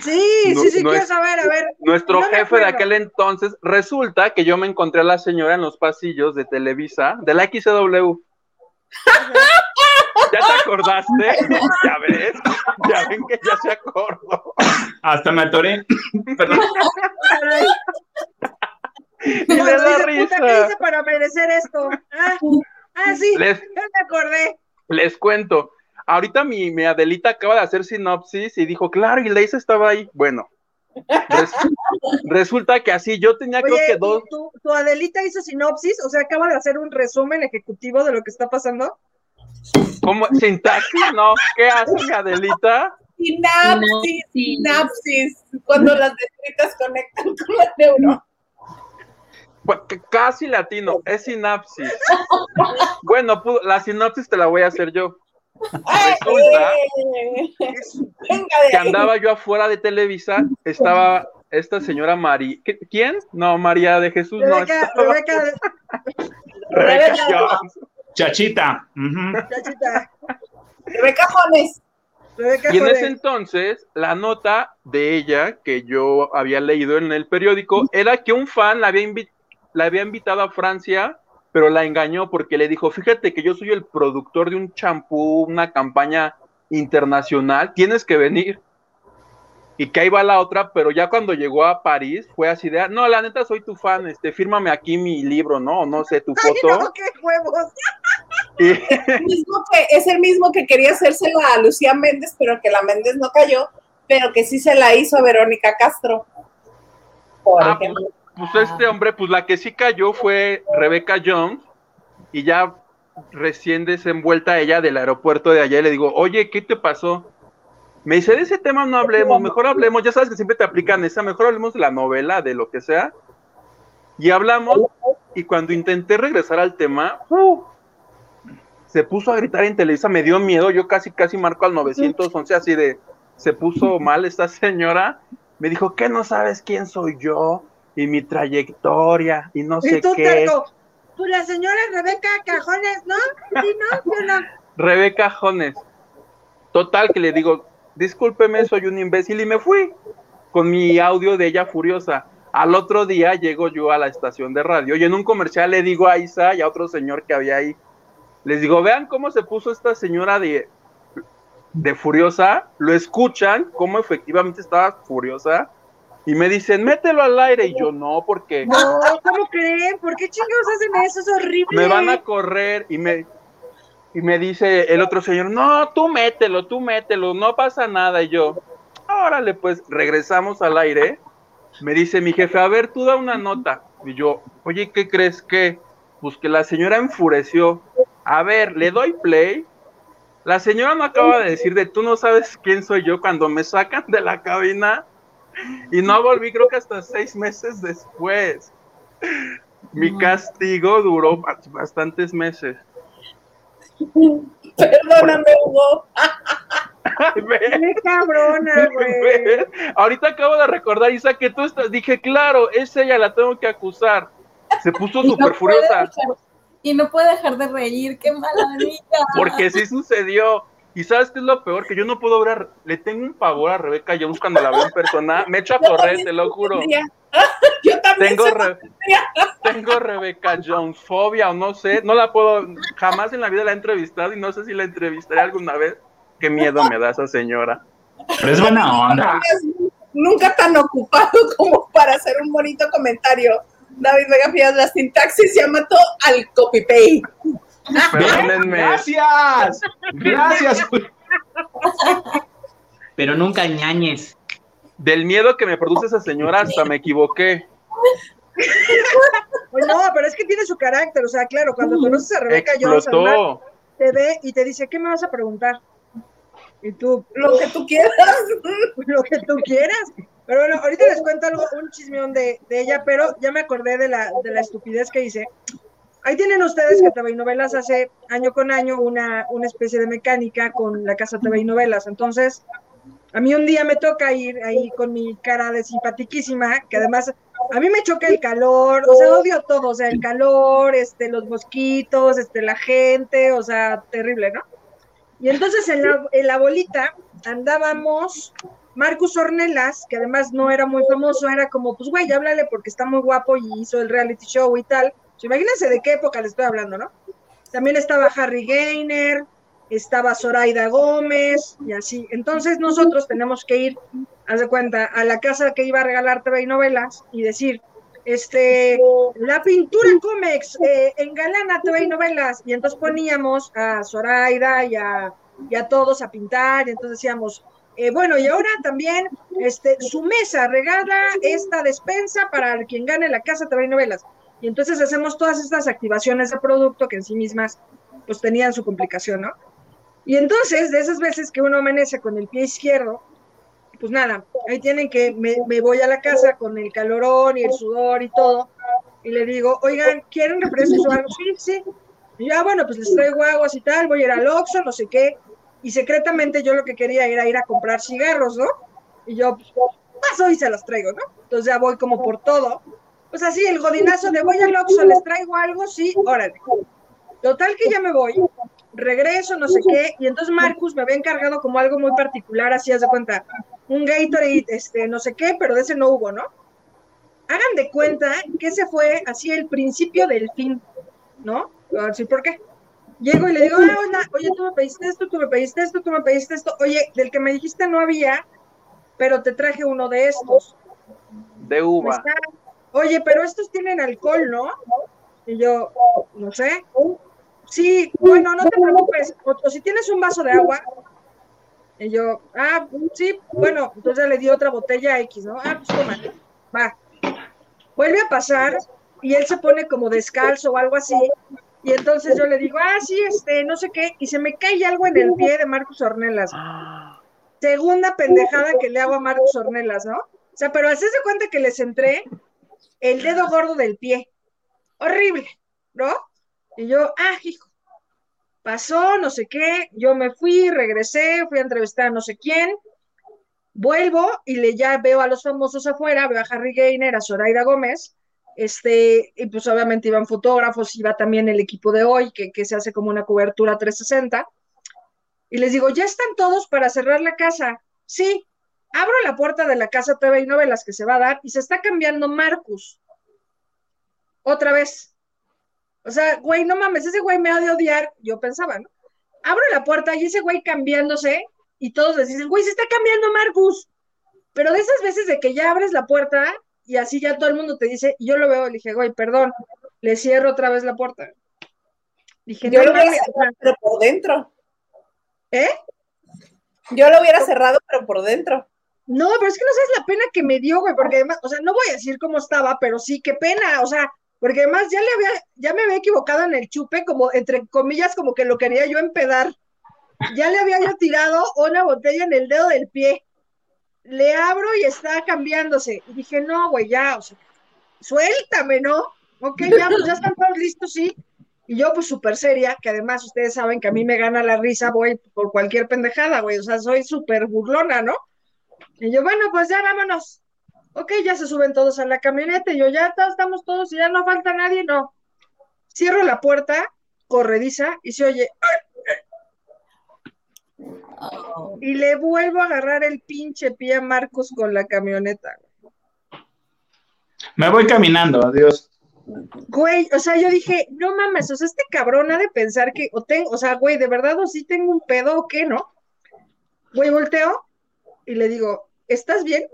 Sí, No- sí, sí, no quiero es- saber, a ver. Nuestro No jefe de aquel entonces, resulta que yo me encontré a la señora en los pasillos de Televisa, de la XW. ¿Ya te acordaste? Ya ves, ya ven que ya se acordó. Hasta me atoré. Perdón. Y le da dice, "Puta, ¿qué risa. hice para merecer esto? Ah, ah, sí, Les, ya me acordé. les cuento. Ahorita mi, mi Adelita acaba de hacer sinopsis y dijo, claro, y Leisa estaba ahí. Bueno, res- resulta que así yo tenía creo que dos. ¿y tu, tu Adelita hizo sinopsis, o sea, acaba de hacer un resumen ejecutivo de lo que está pasando. ¿Cómo? ¿Sintaxis? No. ¿Qué hace mi Adelita? Sinapsis, sinapsis, cuando las dendritas conectan con la neurona. Pues, que casi latino, es sinapsis. Bueno, la sinopsis te la voy a hacer yo. Resulta Eh, que andaba yo afuera de Televisa, estaba esta señora Mari. ¿qué- ¿Quién? No, María de Jesús, no. Rebeca, estaba Rebeca, Rebeca Rebeca. Jones. Chachita. chachita, Rebeca Jones. Rebeca Y en Jones. ese entonces, la nota de ella que yo había leído en el periódico era que un fan la había, invi- la había invitado a Francia, pero la engañó porque le dijo, fíjate que yo soy el productor de un champú, una campaña internacional, tienes que venir. Y que ahí va la otra, pero ya cuando llegó a París fue así de, "Ah, no, la neta soy tu fan, este, fírmame aquí mi libro, ¿no? No sé, tu Ay, foto. no, qué huevos. Y- El mismo que, es el mismo que quería hacérsela a Lucía Méndez, pero que la Méndez no cayó, pero que sí se la hizo a Verónica Castro. Por Ah, ejemplo. pues este hombre, pues la que sí cayó fue Rebecca Jones y ya recién desenvuelta ella del aeropuerto de allá y le digo, oye, ¿qué te pasó? Me dice, de ese tema no hablemos, mejor hablemos, ya sabes que siempre te aplican esa, mejor hablemos de la novela, de lo que sea. Y hablamos y cuando intenté regresar al tema, ¡uh! se puso a gritar en Televisa, me dio miedo, yo casi, casi marco al 911 así de, se puso mal esta señora, me dijo, ¿qué no sabes quién soy yo? Y mi trayectoria, y no sé Y tú, qué. Terco, pues la señora Rebeca Cajones, ¿no? Sí, no. Rebeca Jones. Total que le digo, discúlpeme, soy un imbécil y me fui con mi audio de ella furiosa. Al otro día llego yo a la estación de radio y en un comercial le digo a Isa y a otro señor que había ahí, les digo, vean cómo se puso esta señora de, de furiosa, lo escuchan, cómo efectivamente estaba furiosa y me dicen, mételo al aire y yo no, porque No, ¿cómo creen? ¿Por qué chingados hacen eso? Es horrible. me van a correr y me y me dice el otro señor, no, tú mételo, tú mételo, no pasa nada. Y yo, órale, pues regresamos al aire. Me dice mi jefe, a ver, tú da una nota. Y yo, oye, ¿qué crees que? Pues que la señora enfureció. A ver, le doy play. La señora no acaba de decir de tú no sabes quién soy yo cuando me sacan de la cabina y no volví creo que hasta seis meses después. Mi castigo duró ba- bastantes meses. Perdóname, Hugo. Qué cabrona, güey. Ahorita acabo de recordar, Isa, que tú estás. Dije, claro, es ella, la tengo que acusar. Se puso no súper furiosa. dejar- Y no puede dejar de reír, qué mala amiga. Porque sí sucedió. Y sabes qué es lo peor, que yo no puedo ver, le tengo un pavor a Rebeca Jones cuando la veo en persona, me echo a correr, te lo juro. Yo también Tengo, Re- tengo Rebeca Jones fobia o no sé, no la puedo, jamás en la vida la he entrevistado y no sé si la entrevistaré alguna vez. Qué miedo me da esa señora. Pero es buena onda. nunca tan ocupado como para hacer un bonito comentario. David Vega Fías, la sintaxis ya mató al copy-paste. Perdónenme. Gracias. Gracias. Pero nunca ñañes. Del miedo que me produce esa señora hasta me equivoqué. Pues no, pero es que tiene su carácter, o sea, claro, cuando conoces a Rebeca Explotó. te ve y te dice, ¿qué me vas a preguntar? Y tú, Lo que tú quieras. lo que tú quieras. Pero bueno, ahorita les cuento algo, un chismeón de, de ella, pero ya me acordé de la, de la estupidez que hice. Ahí tienen ustedes que TV y Novelas hace año con año una, una especie de mecánica con la casa TV y Novelas. Entonces, a mí un día me toca ir ahí con mi cara de simpatiquísima, que además a mí me choca el calor, o sea, odio todo, o sea, el calor, este, los mosquitos, este, la gente, o sea, terrible, ¿no? Y entonces en la, en la bolita andábamos Marcus Ornelas, que además no era muy famoso, era como, pues güey, háblale porque está muy guapo y hizo el reality show y tal. Imagínense de qué época le estoy hablando, ¿no? También estaba Harry Gainer, estaba Zoraida Gómez y así. Entonces nosotros tenemos que ir, haz de cuenta, a la casa que iba a regalar TV y novelas y decir, este, la pintura Comex, eh, engalana TV y novelas. Y entonces poníamos a Zoraida y a, y a todos a pintar, y entonces decíamos, eh, bueno, y ahora también este, su mesa regala esta despensa para quien gane la casa TV y novelas. Y entonces hacemos todas estas activaciones de producto que en sí mismas pues tenían su complicación, ¿no? Y entonces, de esas veces que uno amanece con el pie izquierdo, pues nada, ahí tienen que, me, me voy a la casa con el calorón y el sudor y todo, y le digo, oigan, ¿quieren refrescos o algo? Sí, sí. Y ya, bueno, pues les traigo aguas y tal, voy a ir al Oxxo, no sé qué, y secretamente yo lo que quería era ir a comprar cigarros, ¿no? Y yo, pues, paso y se los traigo, ¿no? Entonces ya voy como por todo. Pues así, el godinazo de voy al Oxxo, les traigo algo, sí, órale. Total que ya me voy, regreso, no sé qué, y entonces Marcus me había encargado como algo muy particular, así haz de cuenta, un Gatorade, este, no sé qué, pero de ese no hubo, ¿no? Hagan de cuenta que ese fue así el principio del fin, ¿no? A ver si por qué. Llego y le digo, ah, hola, oye, tú me pediste esto, tú me pediste esto, tú me pediste esto, oye, del que me dijiste no había, pero te traje uno de estos. De uva. Está, Oye, pero estos tienen alcohol, ¿no? Y yo, no sé. Sí, bueno, no te preocupes. O, si tienes un vaso de agua. Y yo, ah, sí, bueno, entonces ya le di otra botella X, ¿no? Ah, pues toma, va. Vuelve a pasar y él se pone como descalzo o algo así. Y entonces yo le digo, ah, sí, este, no sé qué, y se me cae algo en el pie de Marcos Ornelas. Segunda pendejada que le hago a Marcos Ornelas, ¿no? O sea, pero haces de cuenta que les entré el dedo gordo del pie. Horrible, ¿no? Y yo, ah, hijo, pasó, no sé qué, yo me fui, regresé, fui a entrevistar a no sé quién, vuelvo y le ya veo a los famosos afuera, veo a Harry Gainer, a Zoraida Gómez, este, y pues obviamente iban fotógrafos, iba también el equipo de hoy, que, que se hace como una cobertura 360, y les digo, ya están todos para cerrar la casa. Sí, abro la puerta de la casa TV y novelas que se va a dar y se está cambiando Marcus. Otra vez. O sea, güey, no mames, ese güey me ha de odiar, yo pensaba, ¿no? Abro la puerta y ese güey cambiándose y todos les dicen, güey, se está cambiando Marcus. Pero de esas veces de que ya abres la puerta y así ya todo el mundo te dice, y yo lo veo, le dije, güey, perdón, le cierro otra vez la puerta. Dije, Yo no lo hubiera mames, cerrado, pero por dentro. ¿eh? Yo lo hubiera cerrado, pero por dentro. No, pero es que no sabes la pena que me dio, güey, porque además, o sea, no voy a decir cómo estaba, pero sí, qué pena, o sea, porque además ya le había, ya me había equivocado en el chupe, como entre comillas, como que lo quería yo empedar. Ya le había yo tirado una botella en el dedo del pie. Le abro y está cambiándose. Y dije, no, güey, ya, o sea, suéltame, ¿no? Ok, ya, pues ya están todos listos, sí. Y yo, pues, súper seria, que además ustedes saben que a mí me gana la risa, voy por cualquier pendejada, güey, o sea, soy súper burlona, ¿no? Y yo, bueno, pues ya vámonos. Ok, ya se suben todos a la camioneta y yo, ya estamos todos y ya no falta nadie, no. Cierro la puerta, corrediza, y se oye, Oh. Y le vuelvo a agarrar el pinche pie a Marcos con la camioneta. Me voy caminando, adiós. Güey, o sea, yo dije, no mames, o sea, este cabrón ha de pensar que, o tengo, o sea, güey, de verdad, o sí tengo un pedo o qué, ¿no? Güey, volteo y le digo, ¿estás bien?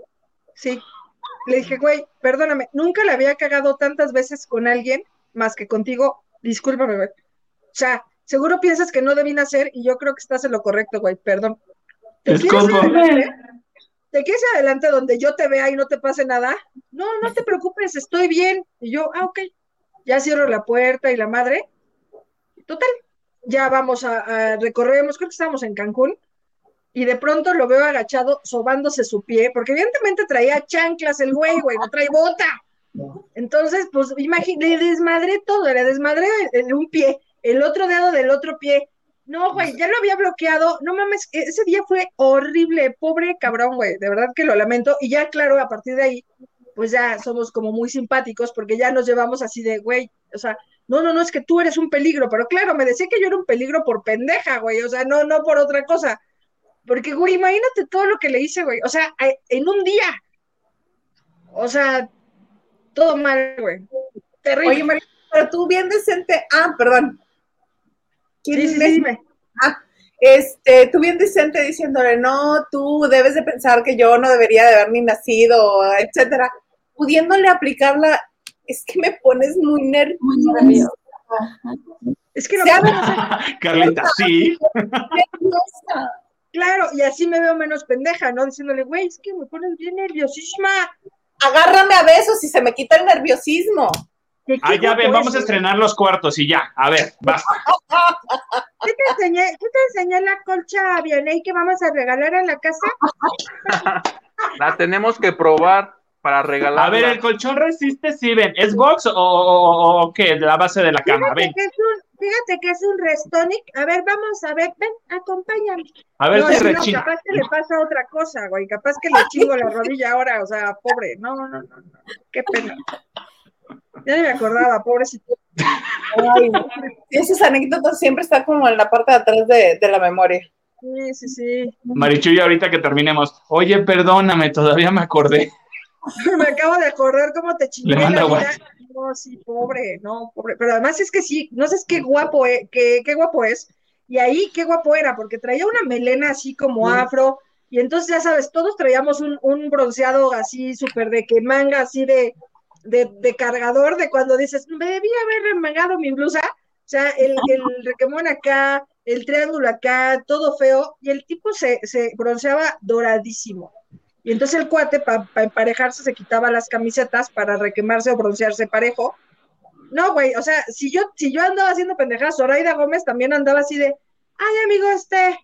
Sí. Le dije, güey, perdóname, nunca le había cagado tantas veces con alguien más que contigo. Discúlpame, güey. O sea, seguro piensas que no debí nacer y yo creo que estás en lo correcto, güey, perdón. ¿Te quieres, Disculpa. adelante? ¿Te quieres adelante donde yo te vea y no te pase nada? No, no te preocupes, estoy bien. Y yo, ah, ok. Ya cierro la puerta y la madre. Total, ya vamos a, a recorremos, creo que estábamos en Cancún, y de pronto lo veo agachado, sobándose su pie, porque evidentemente traía chanclas el güey, güey, no trae bota. Entonces, pues, imagínate, le desmadré todo, le desmadré el- un pie, el otro dedo del otro pie. No, güey, ya lo había bloqueado. No mames, e-, ese día fue horrible, pobre cabrón, güey, de verdad que lo lamento. Y ya, claro, a partir de ahí, pues ya somos como muy simpáticos, porque ya nos llevamos así de, güey, o sea, no, no, no, es que tú eres un peligro, pero claro, me decía que yo era un peligro por pendeja, güey, o sea, no, no por otra cosa. Porque, güey, imagínate todo lo que le hice, güey. O sea, en un día. O sea, todo mal, güey. Terrible. Oye, María, pero tú bien decente. Ah, perdón. ¿Quién sí, sí, me- sí, dime. Este, tú bien decente diciéndole, no, tú debes de pensar que yo no debería de haber ni nacido, etcétera. Pudiéndole aplicarla, es que me pones muy nerviosa. Muy nerviosa. Es que no Carlita, sí. nerviosa. Claro, y así me veo menos pendeja, ¿no? Diciéndole, güey, es que me pones bien nerviosísima. Agárrame a besos y se me quita el nerviosismo. ¿Qué- Ah, ya ven, vamos a es, estrenar los cuartos y ya. A ver, basta. ¿Qué te enseñé? ¿Qué te enseñé la colcha Vianey que vamos a regalar en la casa? La tenemos que probar para regalar. A ver, ¿el colchón resiste? Sí, ven. ¿Es box o, o, o qué? La base de la cama. Fíjate Ven. que es un, fíjate que es un Restonic. A ver, vamos a ver, ven, acompáñame. A ver no, si no, rechina. capaz que le pasa otra cosa, güey. Capaz que le chingo la rodilla ahora, o sea, pobre. No, no, no, no. Qué pena. Ya ni me acordaba, pobrecito. Ay, esas anécdotas siempre están como en la parte de atrás de, de la memoria. Sí, sí, sí. Marichuy, ahorita que terminemos. Oye, perdóname, todavía me acordé. Me acabo de acordar cómo te chingué Le manda la vida. WhatsApp. No, sí, pobre, no, pobre. Pero además es que sí, no sé qué guapo es, qué, qué guapo es. Y ahí qué guapo era, porque traía una melena así como afro. Y entonces, ya sabes, todos traíamos un, un bronceado así súper de que manga, así de, de, de cargador, de cuando dices, me debía haber remangado mi blusa. O sea, el, el requemón acá, el triángulo acá, todo feo. Y el tipo se, se bronceaba doradísimo. Y entonces el cuate, para emparejarse, se quitaba las camisetas para requemarse o broncearse parejo. No, güey, o sea, si yo, si yo andaba haciendo pendejadas, Zoraida Gómez también andaba así de, ay, amigo, este,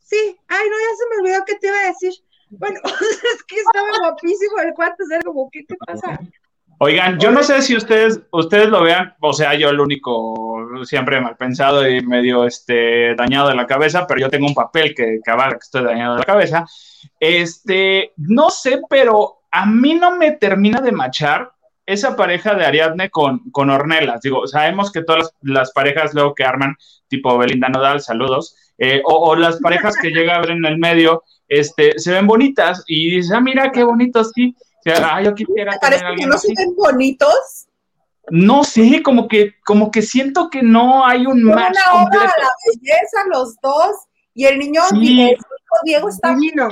sí, ay, no, ya se me olvidó qué te iba a decir. Bueno, es que estaba guapísimo el cuate, o sea, como, ¿qué te pasa? Oigan, yo no sé si ustedes, ustedes lo vean, o sea, yo el único siempre mal pensado y medio este, dañado de la cabeza, pero yo tengo un papel que, avala que estoy dañado de la cabeza. Este, no sé, pero a mí no me termina de machar esa pareja de Ariadne con, con Ornelas. Digo, sabemos que todas las, las parejas luego que arman, tipo Belinda Nodal, saludos, eh, o, o las parejas que llega a ver en el medio, este, se ven bonitas y dices, ah, mira qué bonito, sí. O sea, ah, yo quisiera ¿Te tener parece que no así. se ven bonitos? No sé, como que, como que siento que no hay un Son match una completo. a la belleza los dos. Y el niño, Sí. hijo Diego está Divino.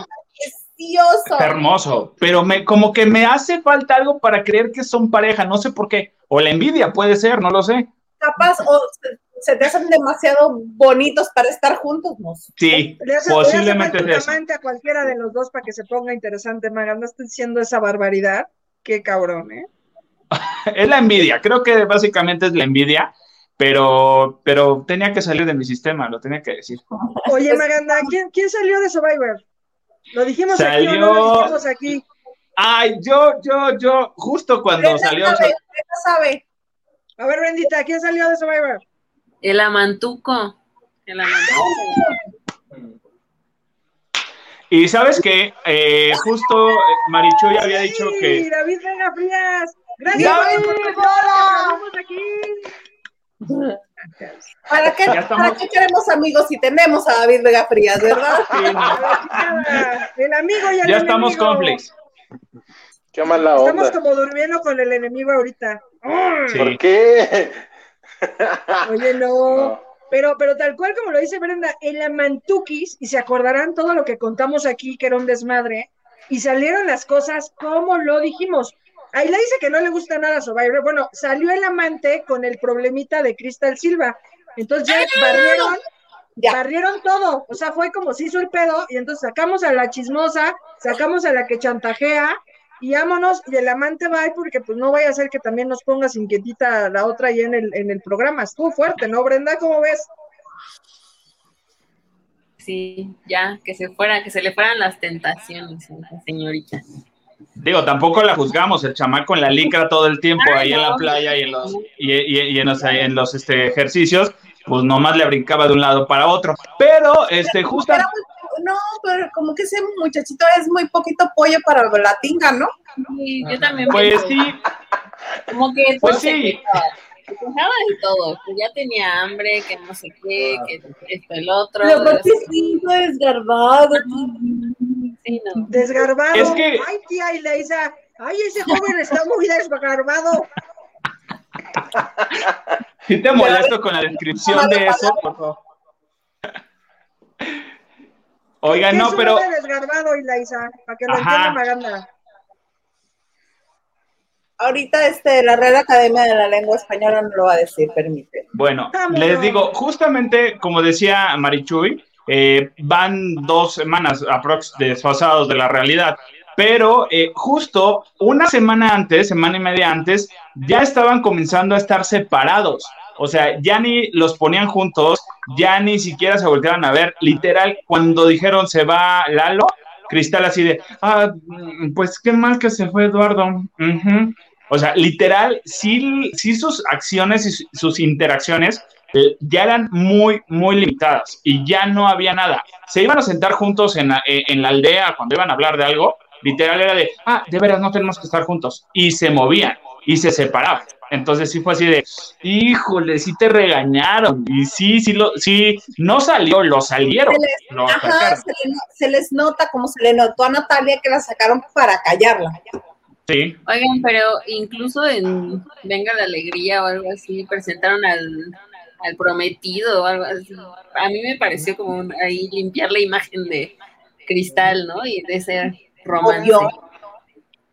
precioso. Está hermoso, pero me, como que me hace falta algo para creer que son pareja, no sé por qué. O la envidia puede ser, no lo sé. Capaz, o se, te hacen demasiado bonitos para estar juntos, no. Sí, Le hace, posiblemente le es hace amante a cualquiera de los dos para que se ponga interesante, Maga. No diciendo esa barbaridad. Qué cabrón, ¿eh? Es la envidia, creo que básicamente es la envidia, pero, pero tenía que salir de mi sistema, lo tenía que decir. Oye, Maganda, ¿quién, quién salió de Survivor? ¿Lo dijimos aquí o no Salió- lo dijimos aquí? Ay, yo, yo, yo, justo cuando Brenda salió. sabe, Brenda sabe. A ver, Bendita, ¿quién salió de Survivor? El amantuco. El amantuco. Y sabes que justo eh, Marichuy había dicho Sí, que. David Vega Frías. Gracias, ¡David! David, por aquí. ¿Para qué, estamos- ¿Para qué queremos amigos si tenemos a David Vega Frías, verdad? Sí. El amigo y el Ya estamos conflicts. Qué mala Estamos onda. como durmiendo con el enemigo ahorita. Sí. ¿Por qué? Oye, no. No. Pero, pero tal cual como lo dice Brenda, en la Mantukis, y se acordarán todo lo que contamos aquí, que era un desmadre, y salieron las cosas como lo dijimos. Ahí le dice que no le gusta nada a Survivor. Bueno, salió el amante con el problemita de Crystal Silva. Entonces ya barrieron, Ya. barrieron todo. O sea, fue como se hizo el pedo, y entonces sacamos a la chismosa, sacamos a la que chantajea, y vámonos, y el amante va ahí porque pues no vaya a ser que también nos pongas inquietita la otra ahí en el, en el programa. Estuvo fuerte, ¿no, Brenda? ¿Cómo ves? Sí, ya, que se fuera, que se le fueran las tentaciones a la señorita. Digo, tampoco la juzgamos, el chamaco en la licra todo el tiempo ahí en la playa y en los, y, y- y en los, en los, este, ejercicios, pues nomás le brincaba de un lado para otro. Pero, este, justo, no, pero como que ese muchachito es muy poquito pollo para la tinga, ¿no? Sí, yo también. pues pienso, sí, Como que todo pues se sí. quejaba, de todo, que ya tenía hambre, que no sé qué, que esto, el otro. Sí, fue desgarbado. Sí, no. Desgarbado. Es que- Ay, tía Ilaisa. Ay, ese joven está muy desgarbado. si te molesto con la descripción de eso, por favor. Oiga, ¿Qué no, pero desgarbado, Ilaisa? Para que lo Ajá. entienda Maganda. Ahorita este, la Real Academia de la Lengua Española no lo va a decir, permite. Bueno, Vámonos. les digo, justamente como decía Marichuy, eh, van dos semanas aprox desfasados de la realidad, pero eh, justo una semana antes, semana y media antes, ya estaban comenzando a estar separados. O sea, ya ni los ponían juntos, ya ni siquiera se volteaban a ver. Literal, cuando dijeron se va Lalo, Cristal así de, ah, mm, pues qué mal que se fue Eduardo. Ujú. O sea, literal, sí, sí sus acciones y su- sus interacciones eh, ya eran muy, muy limitadas y ya no había nada. Se iban a sentar juntos en la, eh, en la aldea cuando iban a hablar de algo, literal era de, ah, de veras no tenemos que estar juntos. Y se movían y se separaban. Entonces sí fue así de, híjole, sí te regañaron. Y sí, sí, lo, sí, no salió, lo salieron. Se les, Lo ajá, se, le- se les nota como se le notó a Natalia que la sacaron para callarla. Sí. Oigan, pero incluso en Venga la Alegría o algo así, presentaron al, al prometido o algo así. A mí me pareció como un- ahí limpiar la imagen de Cristal, ¿no? Y de ese romance. Obvio.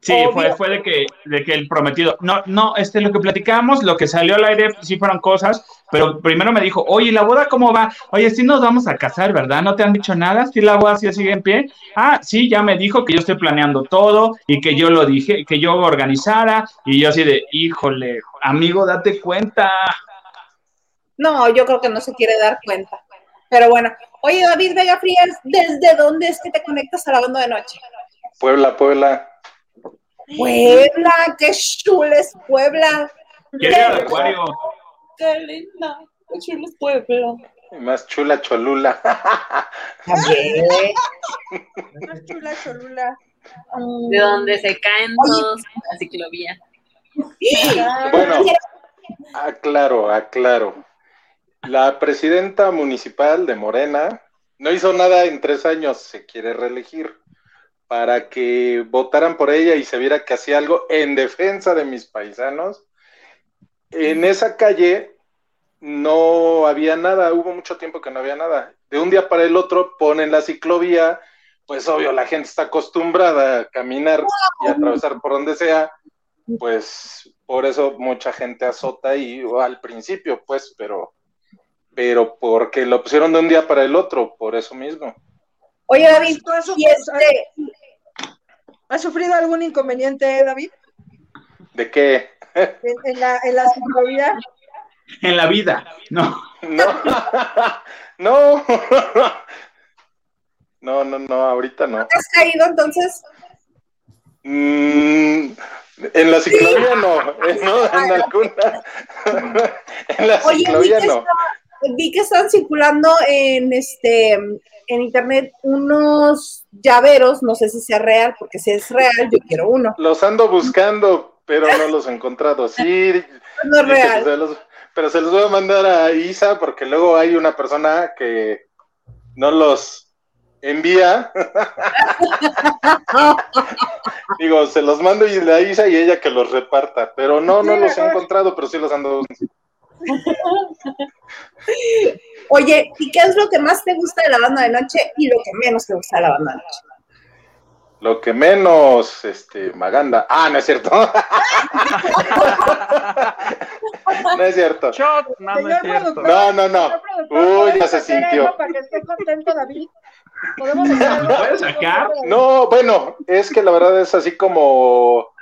Sí, Obvio. fue, fue de que, de que el prometido. No, no, este, lo que platicábamos, lo que salió al aire, sí fueron cosas, pero primero me dijo, oye, ¿la boda cómo va? Oye, sí nos vamos a casar, ¿verdad? ¿No te han dicho nada? ¿Sí la boda sí sigue en pie? Ah, sí, ya me dijo que yo estoy planeando todo y que yo lo dije, que yo organizara, y yo así de, híjole, amigo, date cuenta. No, yo creo que no se quiere dar cuenta. Pero bueno, oye David Vega Frías, ¿desde dónde es que te conectas a la banda de noche? Puebla, Puebla. Puebla, qué chula es Puebla. ¿Quieres ir al acuario? Qué linda, qué chula es Puebla. Más chula Cholula. También. Más chula, cholula. De donde se caen todos la ciclovía. Bueno, aclaro, aclaro. La presidenta municipal de Morena no hizo nada en tres años, se quiere reelegir para que votaran por ella y se viera que hacía algo en defensa de mis paisanos. En esa calle no había nada, hubo mucho tiempo que no había nada. De un día para el otro ponen la ciclovía, pues obvio, la gente está acostumbrada a caminar y atravesar por donde sea, pues por eso mucha gente azota o al principio, pues, pero, pero porque lo pusieron de un día para el otro, por eso mismo. Oye David, ¿Tú has, este, has sufrido algún inconveniente, David? ¿De qué? En, en la, en la ciclovía. En la vida, no. No, no, no, no, no, ahorita no. ¿te has caído entonces? Mm, en la ciclovía no, no, en alguna, en la ciclovía no. Vi que están circulando en este en internet unos llaveros, no sé si sea real, porque si es real, yo quiero uno. Los ando buscando, pero no los he encontrado. Sí, No es real. los- pero se los voy a mandar a Isa porque luego hay una persona que no los envía. Digo, se los mando a Isa y ella que los reparta, pero no, no los he encontrado, pero sí los ando. Oye, ¿y qué es lo que más te gusta de la banda de noche y lo que menos te gusta de la banda de noche? Lo que menos, este, Maganda. Ah, no es cierto. no es cierto. no, no es cierto. No, no, no. Uy, ya se sintió. Para que esté contento, David. ¿Podemos ¿Puedes sacar? No, bueno, es que la verdad es así como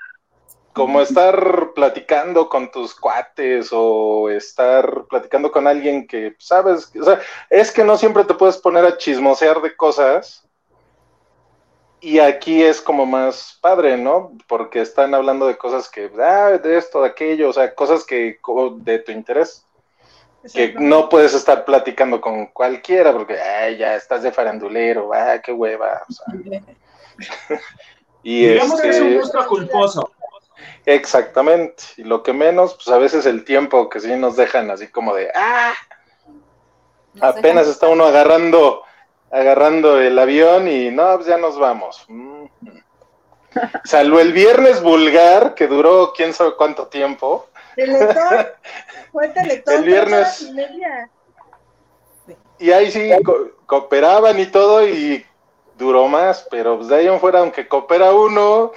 como estar platicando con tus cuates o estar platicando con alguien que sabes, o sea, es que no siempre te puedes poner a chismosear de cosas y aquí es como más padre, ¿no? Porque están hablando de cosas que, ah, de esto, de aquello, o sea, cosas que de tu interés. Que no puedes estar platicando con cualquiera porque, ay, ya estás de farandulero, ah, qué hueva. O sea. y Digamos que es un este gusto culposo. Exactamente. Y lo que menos, pues a veces el tiempo que sí nos dejan así como de, ah, apenas está uno agarrando agarrando el avión y no, pues ya nos vamos. Mm. Salvo el viernes vulgar, que duró quién sabe cuánto tiempo. Teletón, fue Teletón. El viernes. Y ahí sí cooperaban y todo y duró más, pero pues de ahí en fuera, aunque coopera uno.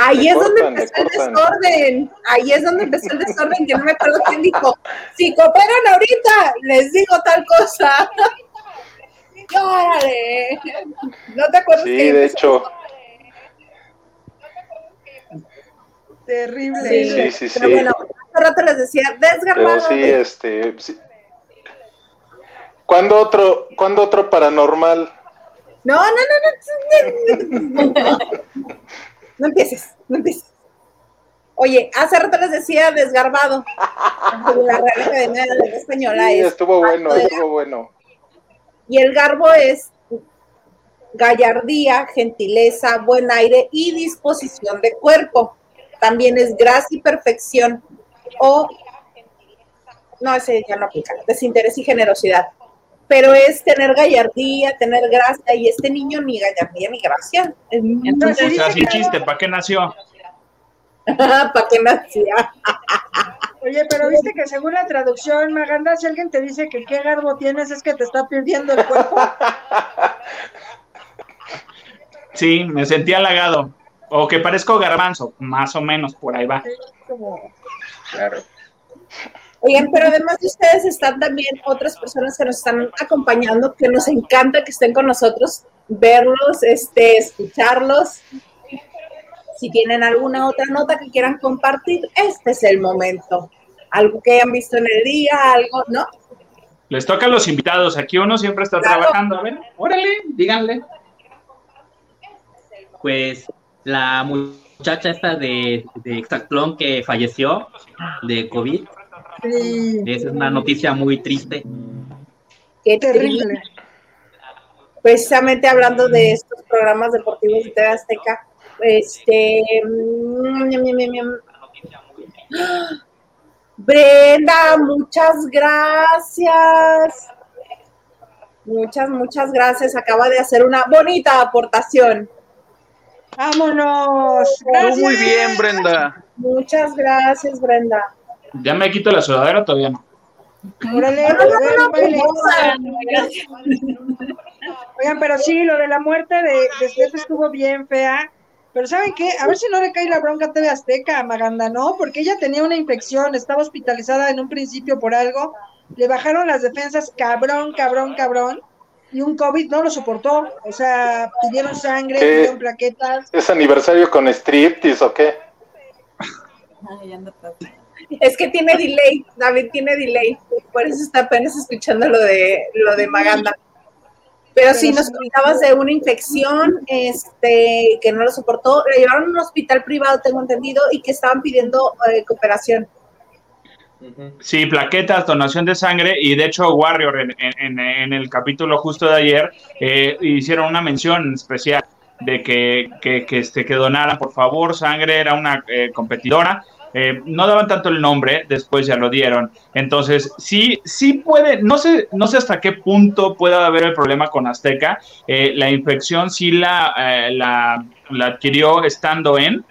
Ahí es donde empezó el desorden, ahí es donde empezó el desorden, que no me acuerdo quién dijo, si cooperan ahorita, les digo tal cosa. ¡Órale! ¿No te acuerdas? Sí, de hecho. Terrible. Sí, sí, sí. Pero bueno, hace rato les decía, desgarrado. Pero sí, este. Sí. ¿Cuándo otro, ¿Cuándo otro paranormal? No, no, no, no. No empieces, no empieces. Oye, hace rato les decía desgarbado. La Real Academia de la Española sí, estuvo bueno, estuvo bueno. Y el garbo es gallardía, gentileza, buen aire y disposición de cuerpo. También es gracia y perfección. O, no, ese ya no aplica, desinterés y generosidad. Pero es tener gallardía, tener gracia, y este niño ni gallardía ni gracia. Entonces, así chiste, ¿para qué nació? ¿Para qué nacía? Oye, pero viste que según la traducción, Maganda, si alguien te dice que qué garbo tienes, es que te está perdiendo el cuerpo. Sí, me sentí halagado. O que parezco garbanzo, más o menos, por ahí va. Claro. Oigan, pero además de ustedes están también otras personas que nos están acompañando, que nos encanta que estén con nosotros, verlos, este, escucharlos. Si tienen alguna otra nota que quieran compartir, este es el momento. Algo que hayan visto en el día, algo, ¿no? Les toca a los invitados. Aquí uno siempre está trabajando. A ver, órale, díganle. Pues la muchacha esta de, de Exactlón que falleció de COVID. Sí. Esa es una noticia muy triste. Qué terrible. Precisamente hablando de estos programas deportivos de TV Azteca, este. Brenda, muchas gracias. Muchas, muchas gracias. Acaba de hacer una bonita aportación. Vámonos. Muy bien, Brenda. Muchas gracias, Brenda. ¿Ya me quito la sudadera todavía no? Oigan, pero sí, lo de la muerte de, de Steph estuvo bien fea. Pero ¿saben qué? A ver si no le cae la bronca a TV Azteca, Maganda, ¿no? Porque ella tenía una infección, estaba hospitalizada en un principio por algo, le bajaron las defensas cabrón, cabrón, cabrón, y un COVID no lo soportó. O sea, pidieron sangre, pidieron plaquetas. ¿Es aniversario con striptease o qué? Es que tiene delay, David tiene delay, por eso está apenas escuchando lo de lo de Maganda. Pero sí, nos comentabas de una infección este, que no lo soportó. Le llevaron a un hospital privado, tengo entendido, y que estaban pidiendo eh, cooperación. Sí, plaquetas, donación de sangre y de hecho Warrior en, el capítulo justo de ayer eh, hicieron una mención especial de que, que, este, que donaran por favor sangre, era una eh, competidora eh, no daban tanto el nombre, después ya lo dieron. Entonces, sí, sí puede, no sé, no sé hasta qué punto pueda haber el problema con Azteca. Eh, la infección sí la, eh, la, la, adquirió estando en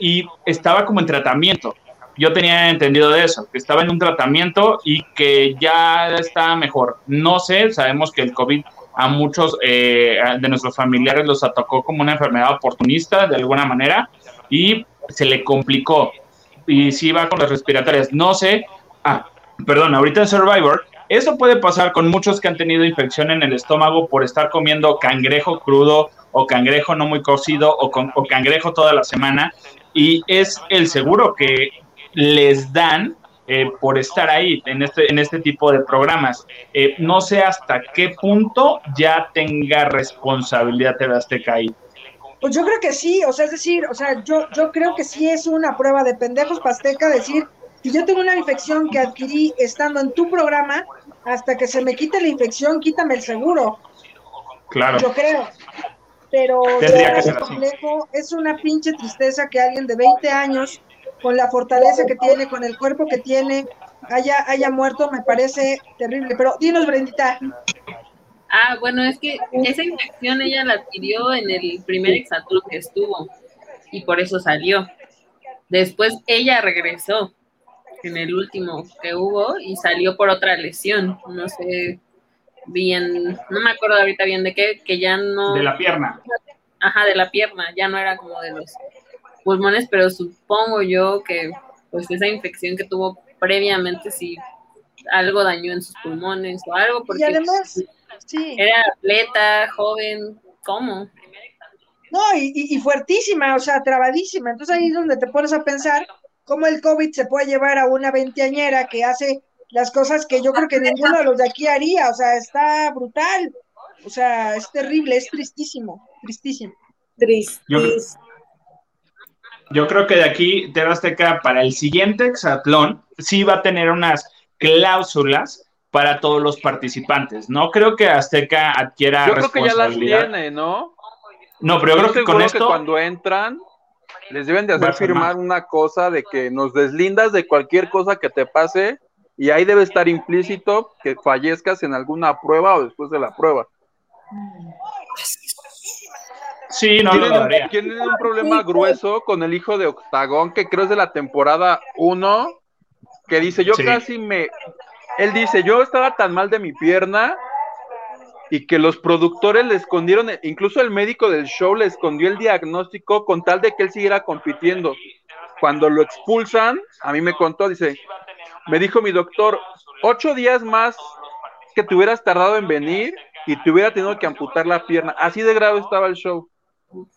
y estaba como en tratamiento. Yo tenía entendido de eso, que estaba en un tratamiento y que ya está mejor. No sé, sabemos que el COVID a muchos de nuestros familiares los atacó como una enfermedad oportunista de alguna manera y se le complicó y si va con las respiratorias. No sé. Ah, perdón, ahorita en Survivor, eso puede pasar con muchos que han tenido infección en el estómago por estar comiendo cangrejo crudo o cangrejo no muy cocido o, con, cangrejo toda la semana. Y es el seguro que les dan eh, por estar ahí en este, en este tipo de programas. Eh, no sé hasta qué punto ya tenga responsabilidad de Azteca ahí. Pues yo creo que sí, o sea, es decir, o sea, yo, yo creo que sí es una prueba de pendejos pasteca decir, si yo tengo una infección que adquirí estando en tu programa, hasta que se me quite la infección, quítame el seguro. Claro. Yo creo. Pero es, complejo, es una pinche tristeza que alguien de 20 años, con la fortaleza que tiene, con el cuerpo que tiene, haya, haya muerto, me parece terrible. Pero dinos, Brendita. Ah, bueno, es que esa infección ella la adquirió en el primer exatlón que estuvo y por eso salió. Después ella regresó en el último que hubo y salió por otra lesión, no sé bien, no me acuerdo ahorita bien de qué, que ya no... De la pierna. Ajá, de la pierna, ya no era como de los pulmones, pero supongo yo que pues esa infección que tuvo previamente sí algo dañó en sus pulmones o algo porque... Y además Sí. Era atleta, joven, ¿cómo? No, y, fuertísima, o sea, trabadísima. Entonces ahí es donde te pones a pensar cómo el COVID se puede llevar a una veinteañera que hace las cosas que yo creo que ninguno de los de aquí haría. O sea, está brutal. O sea, es terrible, es tristísimo, tristísimo. Tristísimo. Yo, creo que de aquí, Azteca, para el siguiente hexatlón, sí va a tener unas cláusulas para todos los participantes. No creo que Azteca adquiera Yo creo que ya las tiene, ¿no? No, pero yo creo que con esto... Que cuando entran, les deben de hacer firmar una cosa de que nos deslindas de cualquier cosa que te pase y ahí debe estar implícito que fallezcas en alguna prueba o después de la prueba. Sí, no ¿Tienen, tienen un problema grueso con el hijo de Octagón, que creo es de la temporada 1, que dice, yo casi me, él dice, yo estaba tan mal de mi pierna y que los productores le escondieron, incluso el médico del show le escondió el diagnóstico con tal de que él siguiera compitiendo. Cuando lo expulsan, a mí me contó, dice, me dijo mi doctor, ocho días más que te hubieras tardado en venir y te hubiera tenido que amputar la pierna. Así de grave estaba el show.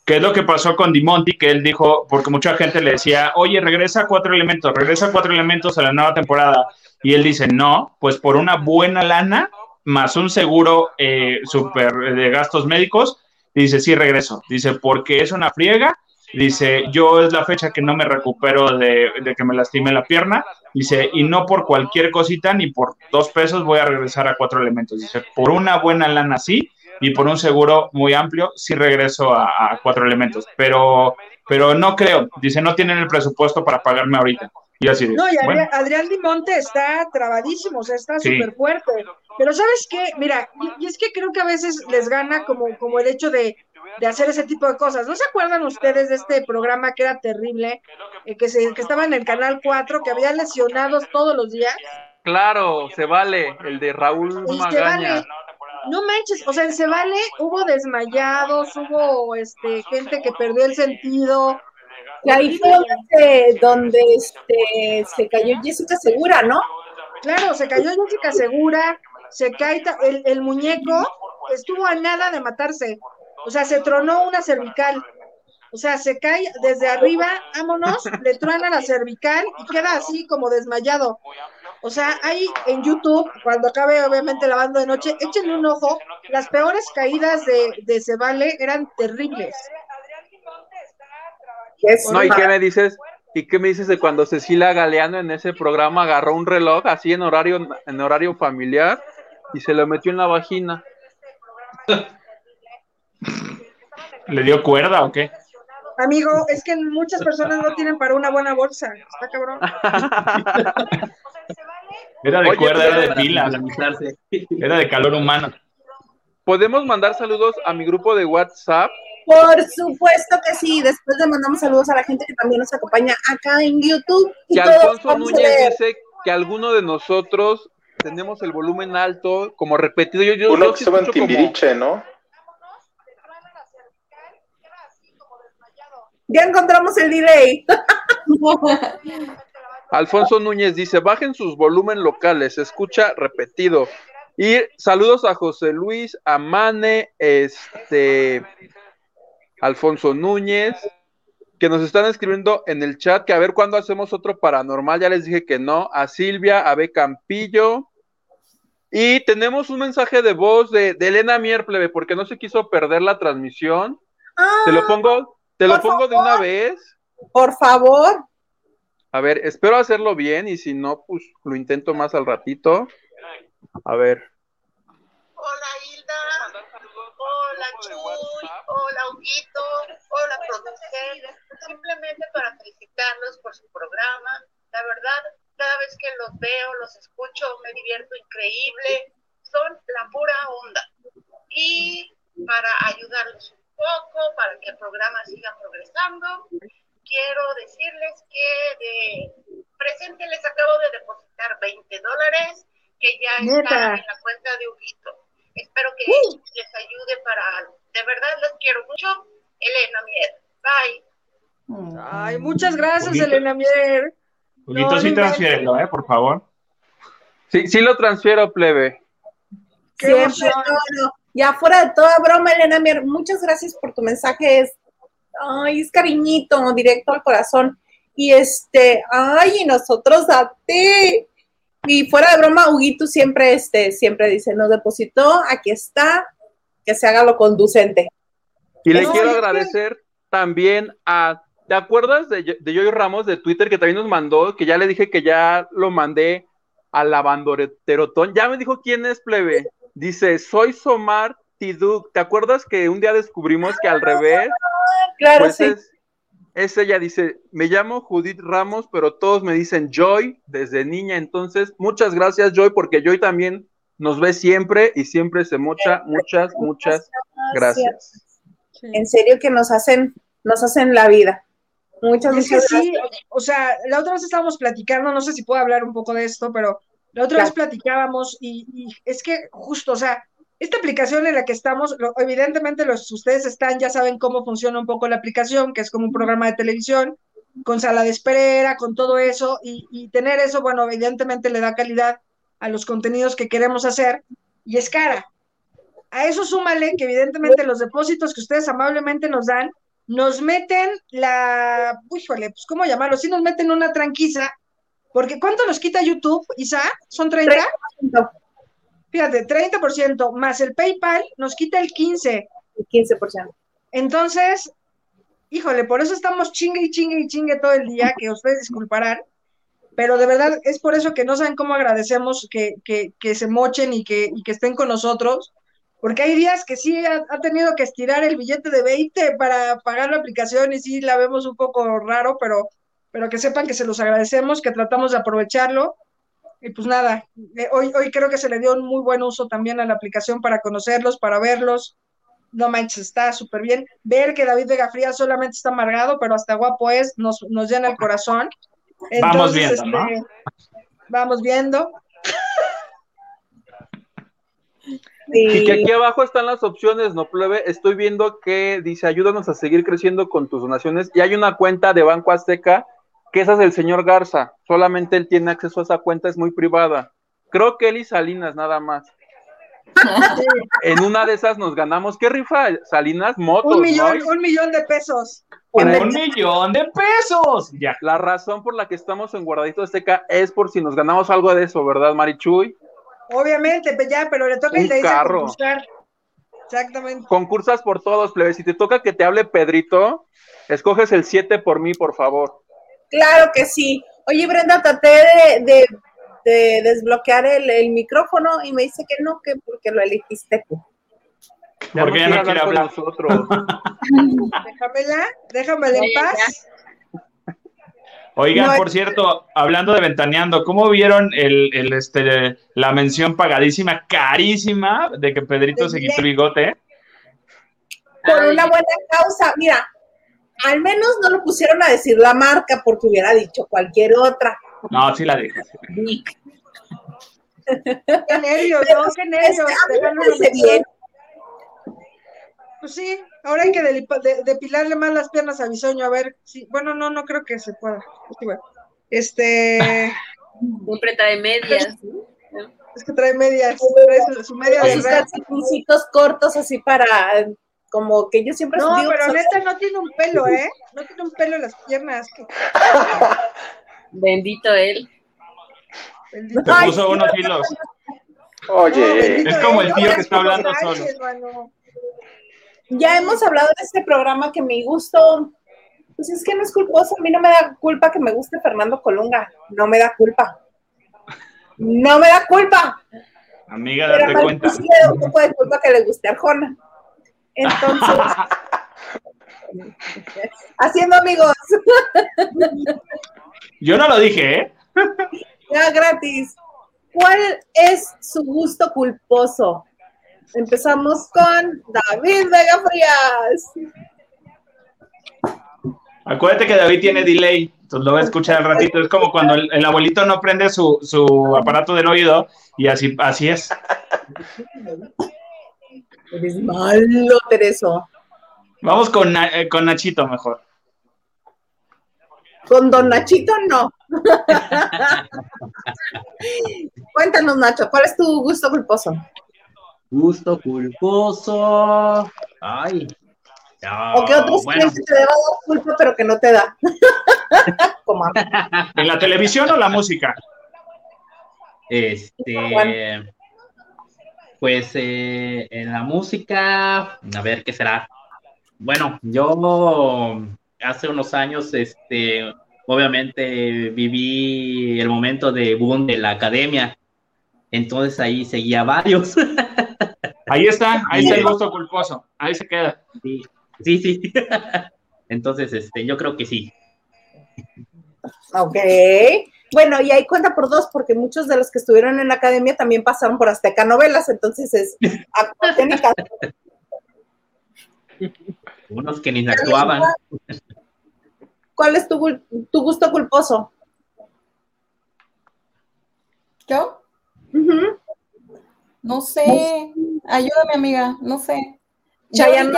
¿Qué es lo que pasó con Dimonti? Que él dijo, porque mucha gente le decía, oye, regresa a cuatro elementos, regresa cuatro elementos a la nueva temporada. Y él dice, no, pues por una buena lana, más un seguro eh, super de gastos médicos, dice, sí, regreso. Dice, porque es una friega. Dice, yo es la fecha que no me recupero de, de que me lastime la pierna. Dice, y no por cualquier cosita ni por dos pesos voy a regresar a cuatro elementos. Dice, por una buena lana sí y por un seguro muy amplio, sí regreso a, cuatro elementos, pero, pero no creo, dice, no tienen el presupuesto para pagarme ahorita. Y así no, y Adrián, Dimonte está trabadísimo, o sea, está súper fuerte. Pero ¿sabes qué? Mira, y, es que creo que a veces les gana como, como el hecho de, hacer ese tipo de cosas. ¿No se acuerdan ustedes de este programa que era terrible, eh, que, se, que estaba en el Canal 4, que había lesionados todos los días? Claro, se vale, el de Raúl Magaña no manches, o sea, en Cebale hubo desmayados, hubo este gente que perdió el sentido. Ahí fue donde, este, se cayó Jessica Segura, ¿no? Claro, se cayó Jessica Segura, se cae el, el muñeco, estuvo a nada de matarse. O sea, se tronó una cervical. O sea, se cae desde arriba, vámonos, le truena la cervical y queda así como desmayado. O sea, hay en YouTube, cuando acabe obviamente la banda de noche, échenle un ojo, las peores caídas de, de Cebale eran terribles. No, ¿y qué me dices? ¿Y qué me dices de cuando Cecilia Galeano en ese programa agarró un reloj así en horario, en horario familiar y se lo metió en la vagina? ¿Le dio cuerda o qué? Amigo, es que muchas personas no tienen para una buena bolsa. Está cabrón. Era de Oye, cuerda, era de Organizarse. era de calor humano. Podemos mandar saludos a mi grupo de WhatsApp. Por supuesto que sí. Después le mandamos saludos a la gente que también nos acompaña acá en YouTube. Y Que Alfonso Núñez dice que alguno de nosotros tenemos el volumen alto, como repetido. Yo, yo, Uno yo que se llama escucho como- Timbiriche, ¿no? Ya encontramos el delay. Alfonso Núñez dice, bajen sus volumen locales, se escucha repetido. Y saludos a José Luis, a Mane, este, Alfonso Núñez, que nos están escribiendo en el chat que a ver cuándo hacemos otro paranormal, ya les dije que no, a Silvia, a B. Campillo. Y tenemos un mensaje de voz de, de Elena Mierplebe, porque no se quiso perder la transmisión. Te lo pongo, te lo Ah, pongo de una vez. Por favor. A ver, espero hacerlo bien y si no, pues lo intento más al ratito. A ver. Hola hola Chuy, hola Huguito, hola productor. Simplemente para felicitarlos por su programa. La verdad, cada vez que los veo, los escucho, me divierto increíble. Son la pura onda. Y para ayudarlos un poco, para que el programa siga progresando, quiero decirles que de presente les acabo de depositar 20 dólares que ya están en la cuenta de Huguito. Espero que les ayude para algo. De verdad los quiero mucho. Elena Mier. Bye. Ay, muchas gracias. Elena Mier. Juguito, No, sí no transfiérelo, ¿eh? Por favor. Sí, sí lo transfiero, plebe. Qué Siempre, no. Ya fuera de toda broma, Elena Mier, muchas gracias por tu mensaje. Es, ay, es cariñito, directo al corazón. Y este, ay, y nosotros a ti. Y fuera de broma, Huguito siempre, este, siempre dice, nos depositó, aquí está, que se haga lo conducente. Y le No, quiero que- agradecer también a. ¿Te acuerdas de, de Joy Ramos de Twitter que también nos mandó? Que ya le dije que ya lo mandé a la bandoreterotón. Ya me dijo quién es, plebe. Dice, soy Somar Tiduk. ¿Te acuerdas que un día descubrimos que al revés? Claro, Pues sí. es, es ella, dice, me llamo Judith Ramos, pero todos me dicen Joy desde niña. Entonces, muchas gracias, Joy, porque Joy también nos ve siempre y siempre se mocha. Muchas, muchas gracias. En serio que nos hacen, nos hacen la vida. Muchas, muchas sí, gracias. o sea, la otra vez estábamos platicando, no sé si puedo hablar un poco de esto, pero la otra vez platicábamos y, y es que justo, o sea, esta aplicación en la que estamos, lo- evidentemente los ustedes están, ya saben cómo funciona un poco la aplicación, que es como un programa de televisión, con sala de espera, con todo eso, y, y tener eso, bueno, evidentemente le da calidad a los contenidos que queremos hacer, y es cara. A eso súmale que evidentemente los depósitos que ustedes amablemente nos dan, nos meten la, híjole, pues cómo llamarlo, sí nos meten una tranquiza, porque ¿cuánto nos quita YouTube, Isa? ¿Son 30? 30%. Fíjate, 30% más el PayPal nos quita el 15%. El 15%. Entonces, híjole, por eso estamos chingue y chingue y chingue todo el día, que ustedes disculparán, pero de verdad es por eso que no saben cómo agradecemos que, que, que se mochen y que, y que estén con nosotros, porque hay días que sí ha, ha tenido que estirar el billete de 20 para pagar la aplicación y sí la vemos un poco raro, pero, pero que sepan que se los agradecemos, que tratamos de aprovecharlo. Y pues nada, eh, hoy, hoy creo que se le dio un muy buen uso también a la aplicación para conocerlos, para verlos. No manches, está súper bien. Ver que David Vega Fría solamente está amargado, pero hasta guapo es, nos, nos llena el corazón. Vamos viendo, ¿no? Vamos viendo. Y que aquí abajo están las opciones, ¿no, plebe? Estoy viendo que dice, ayúdanos a seguir creciendo con tus donaciones. Y hay una cuenta de Banco Azteca, que esa es del señor Garza. Solamente él tiene acceso a esa cuenta, es muy privada. Creo que él y Salinas nada más. En una de esas nos ganamos, ¿qué rifa? Salinas, motos, Un millón, ¿no? un millón de pesos. Un millón de pesos. Ya. La razón por la que estamos en Guardadito Azteca es por si nos ganamos algo de eso, ¿verdad, Marichuy? Obviamente, pues ya, pero le toca Un el de Isa carro. concursar. Exactamente. Concursas por todos, plebe. Si te toca que te hable Pedrito, escoges el 7 por mí, por favor. Claro que sí. Oye, Brenda, traté de, de- de desbloquear el, el micrófono y me dice que no, que porque lo elegiste tú. Porque ya no quiere hablar. nosotros. Déjamela, déjamela en paz. Oigan, No, por cierto, hablando de Ventaneando, ¿cómo vieron el, el, este, la mención pagadísima, carísima, de que Pedrito se quitó el bigote? Por Ay. una buena causa. Mira, al menos no lo pusieron a decir la marca porque hubiera dicho cualquier otra. No, sí la dije. Vic. Qué nervios, ¿no? Qué nervios. En bien. Pues sí, ahora hay que de- depilarle más las piernas a Bisoño, a ver si, bueno, no, no creo que se pueda. Este, Siempre trae medias. ¿no? es que trae medias, trae su, su media Con de sus cortos así para, como que yo siempre No, digo pero neta no tiene un pelo, ¿eh? No tiene un pelo en las piernas. que- Bendito él. bendito. Te puso unos no, hilos. Oye, Es como él, el tío no, que está hablando manches, solo. mano. Ya hemos hablado de este programa que mi gusto, pues es que no es culposo, a mí no me da culpa que me guste Fernando Colunga, no me da culpa. No me da culpa, Amiga, pero date aparte cuenta. sí le da un poco de culpa que le guste Arjona. Entonces, haciendo amigos, Yo no lo dije, ¿eh? ya gratis. ¿Cuál es su gusto culposo? Empezamos con David Vega Frías. Acuérdate que David tiene delay, entonces lo va a escuchar al ratito. Es como cuando el, el abuelito no prende su, su aparato del oído y así, así es. Eres malo, Tereso. Vamos con, eh, con Nachito mejor. Con Don Nachito no. Cuéntanos, Nacho, ¿cuál es tu gusto culposo? Gusto culposo. Ay. No, ¿O qué otros bueno, que te deba dar culpa, pero que no te da? ¿En la televisión o la música? Este. Pues eh, en la música, a ver qué será. Bueno, yo hace unos años, este, obviamente viví el momento de boom de la academia. Entonces ahí seguía varios. Ahí está, ahí está el gusto culposo. Ahí se queda. Sí, sí, sí. Entonces, este, yo creo que sí. Ok. Bueno, y ahí cuenta por dos, porque muchos de los que estuvieron en la academia también pasaron por Azteca Novelas, entonces es. Unos que ni actuaban. ¿Cuál es tu, tu gusto culposo? ¿Yo? No sé. Ayúdame, amiga. No sé. Chayanne.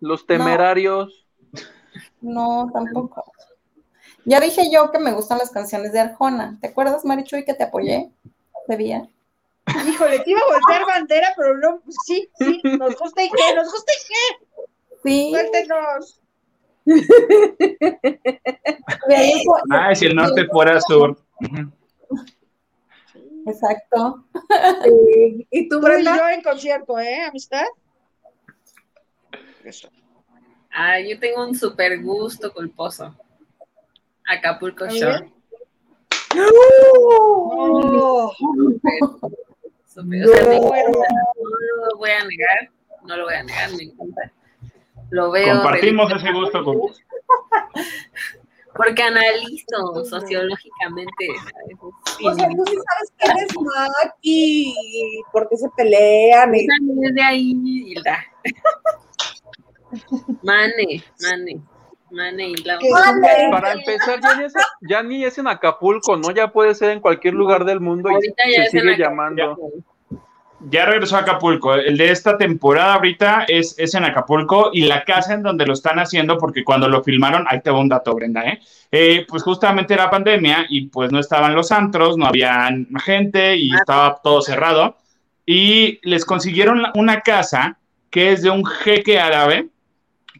Los temerarios. No, tampoco. Ya dije yo que me gustan las canciones de Arjona. ¿Te acuerdas, Marichuy, que te apoyé ese día? Híjole, te iba a voltear bandera, pero no, sí, sí, nos gusta y qué, nos gusta y qué, Sí. suéltenos. Ah, si el norte fuera sur. Exacto. Sí. ¿Y tú, Tú y Brenda? yo en concierto, ¿eh, amistad? Eso. Ah, yo tengo un super gusto culposo. Acapulco Shore. ver. Súper, o sea, me No. encanta, no lo voy a negar, no lo voy a negar, me encanta. Lo veo. Compartimos ese gusto culposo. Porque analizo sociológicamente. ¿sabes? O sea, tú sí sabes quién es Maki, y por qué se pelean. y- Desde ahí, Hilda. Mane, Mane, Para empezar, ya ni, es, ya ni es en Acapulco, ¿no? Ya puede ser en cualquier lugar del mundo y Ahorita ya se sigue llamando. Ya regresó a Acapulco. El de esta temporada ahorita es, es en Acapulco y la casa en donde lo están haciendo, porque cuando lo filmaron, ahí te va un dato, Brenda, ¿eh? Eh, pues justamente era pandemia y pues no estaban los antros, no había gente y estaba todo cerrado. Y les consiguieron una casa que es de un jeque árabe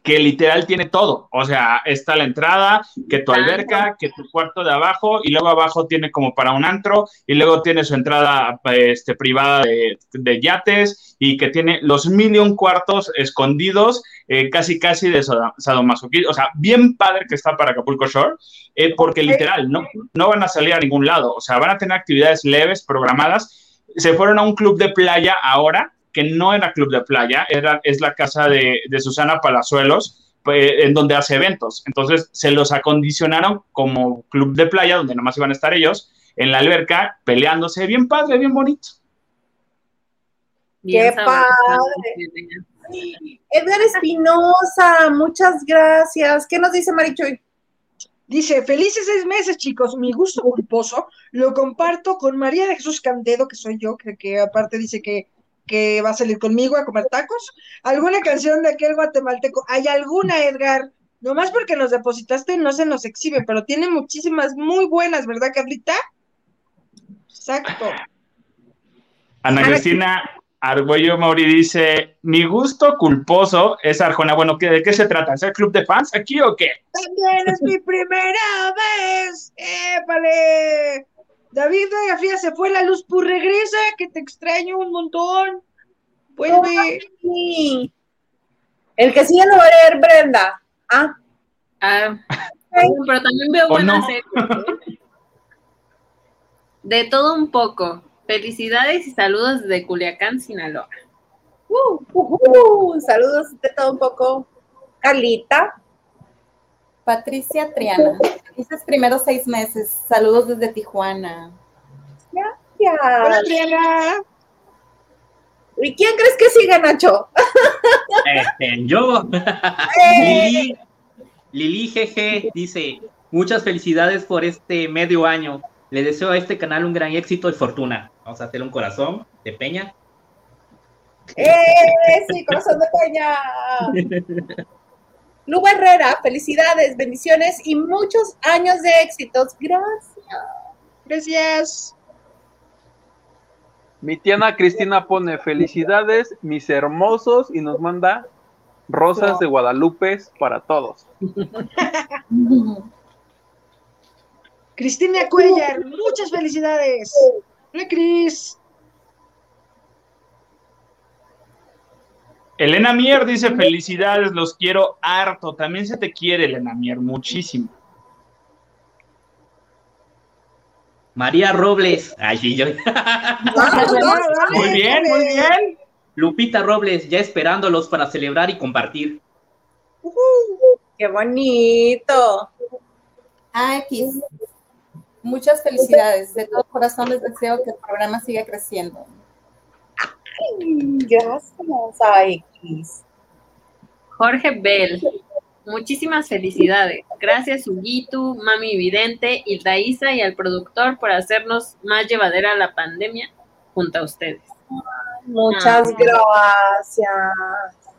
que literal tiene todo. O sea, está la entrada, que tu alberca, que tu cuarto de abajo, y luego abajo tiene como para un antro, y luego tiene su entrada este, privada de, de yates, y que tiene los mil y un cuartos escondidos, eh, casi casi de sadomasoquismo. O sea, bien padre que está para Acapulco Shore, eh, porque literal, no, no van a salir a ningún lado. O sea, van a tener actividades leves, programadas. Se fueron a un club de playa ahora, que no era club de playa, era, es la casa de, de Susana Palazuelos, pues, en donde hace eventos. Entonces se los acondicionaron como club de playa, donde nomás iban a estar ellos, en la alberca, peleándose, bien padre, bien bonito. ¡Qué padre! Edgar Espinosa, muchas gracias. ¿Qué nos dice Marichuy? Dice, felices seis meses, chicos. Mi gusto culposo lo comparto con María de Jesús Candedo, que soy yo, que, que aparte dice que, que va a salir conmigo a comer tacos. ¿Alguna canción de aquel guatemalteco? ¿Hay alguna, Edgar? Nomás porque nos depositaste no se nos exhibe, pero tiene muchísimas muy buenas, ¿verdad, Carlita? Exacto. Ana Cristina Argüello Mauri dice, mi gusto culposo es Arjona. Bueno, ¿de qué se trata? ¿Es el club de fans aquí o qué? También es mi primera vez. ¡Épale! David Gafía se fue la luz, pues regresa, que te extraño un montón. Vuelve. Sí. El que sigue lo va a leer Brenda. Ah. Ah, pero también veo ¿O buenas no? series. ¿eh? De todo un poco. Felicidades y saludos desde Culiacán, Sinaloa. Uh, uh, uh, saludos de todo un poco. Carlita. Patricia Triana. Dices primero seis meses. Saludos desde Tijuana. Hola, Gracias. Triana. ¿Y quién crees que sigue, Nacho? Este, yo. Lili, Lili GG dice, muchas felicidades por este medio año. Le deseo a este canal un gran éxito y fortuna. Vamos a hacer un corazón de peña. ¡Eh! Sí, corazón de peña. Lu Herrera, felicidades, bendiciones y muchos años de éxitos. Gracias. Gracias. Mi tiana Cristina pone felicidades, mis hermosos, y nos manda rosas de Guadalupe para todos. Cristina Cuellar, muchas felicidades. Hola, Cris. Elena Mier dice, felicidades, los quiero harto. También se te quiere, Elena Mier, muchísimo. María Robles. Ay, sí, yo. Muy bien, muy bien. Lupita Robles, ya esperándolos para celebrar y compartir. ¡Qué bonito! AX. Muchas felicidades. De todo corazón les deseo que el programa siga creciendo. Ay, Gracias, AX. Jorge Bell, muchísimas felicidades. Gracias, Huguito, Mami Vidente, Hildaísa y al productor por hacernos más llevadera la pandemia junto a ustedes. Muchas Ah. gracias.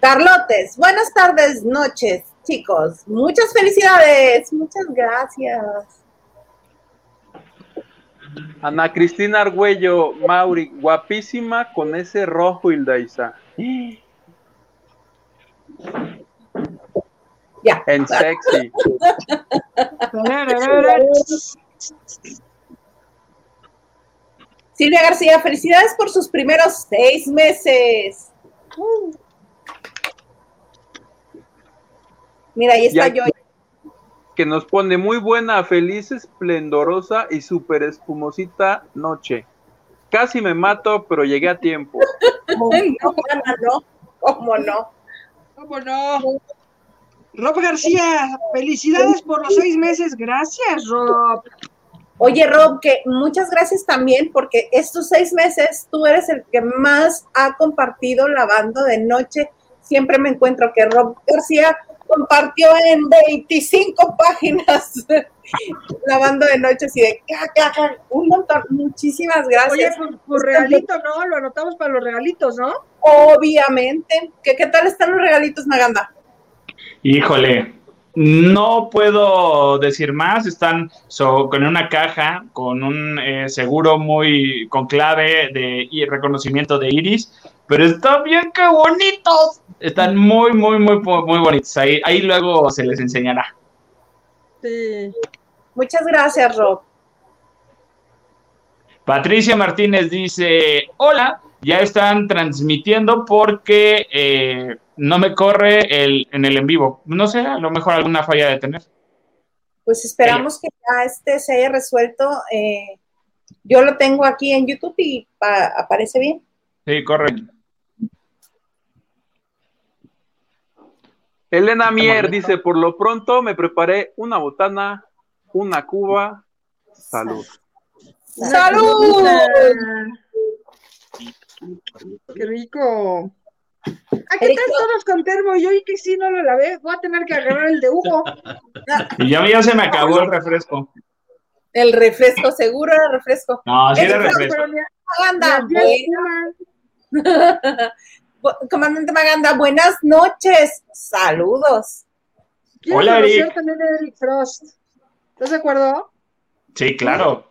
Carlotes, buenas tardes, noches, chicos. Muchas felicidades. Muchas gracias. Ana Cristina Argüello, Mauri, guapísima con ese rojo, Hildaisa. Ya. En sexy. Silvia García, felicidades por sus primeros seis meses. Mira, ahí está Ya- yo. Que nos pone muy buena, feliz, esplendorosa y súper espumosita noche. Casi me mato, pero llegué a tiempo. Ana, no. ¿Cómo no? ¿Cómo no? Rob García, felicidades por los seis meses. Gracias, Rob. Oye, Rob, que muchas gracias también porque estos seis meses tú eres el que más ha compartido lavando de noche. Siempre me encuentro que Rob García compartió en 25 páginas lavando de noche así de ca, ca, ca, un montón. Muchísimas Oye, gracias. por, por regalito, ¿no? Lo anotamos para los regalitos, ¿no? Obviamente. ¿Qué, ¿Qué tal están los regalitos, Maganda? Híjole, no puedo decir más. Están so- con una caja, con un eh, seguro muy con clave de y reconocimiento de iris, pero están bien que bonitos. Están muy, muy, muy, muy bonitos. Ahí, ahí luego se les enseñará. Sí. Muchas gracias, Rob. Patricia Martínez dice, hola, ya están transmitiendo porque eh, no me corre el, en el en vivo. No sé, a lo mejor alguna falla de tener. Pues esperamos que ya este se haya resuelto. eh, Yo lo tengo aquí en YouTube y pa- aparece bien. Sí, corre. Elena Mier dice, por lo pronto me preparé una botana, una cuba, salud. ¡Salud! ¡Qué rico! ¿A qué Eric, están todos con termo? Yo y que sí no lo lavé. Voy a tener que agarrar el de Hugo. Y ya, ya se me acabó el refresco. El refresco, seguro era refresco. No, sí era refresco. Ni- Comandante Maganda, buenas noches. Saludos. Quiero Hola, Eric. también a Eric Frost. ¿Estás de acuerdo? Sí, claro.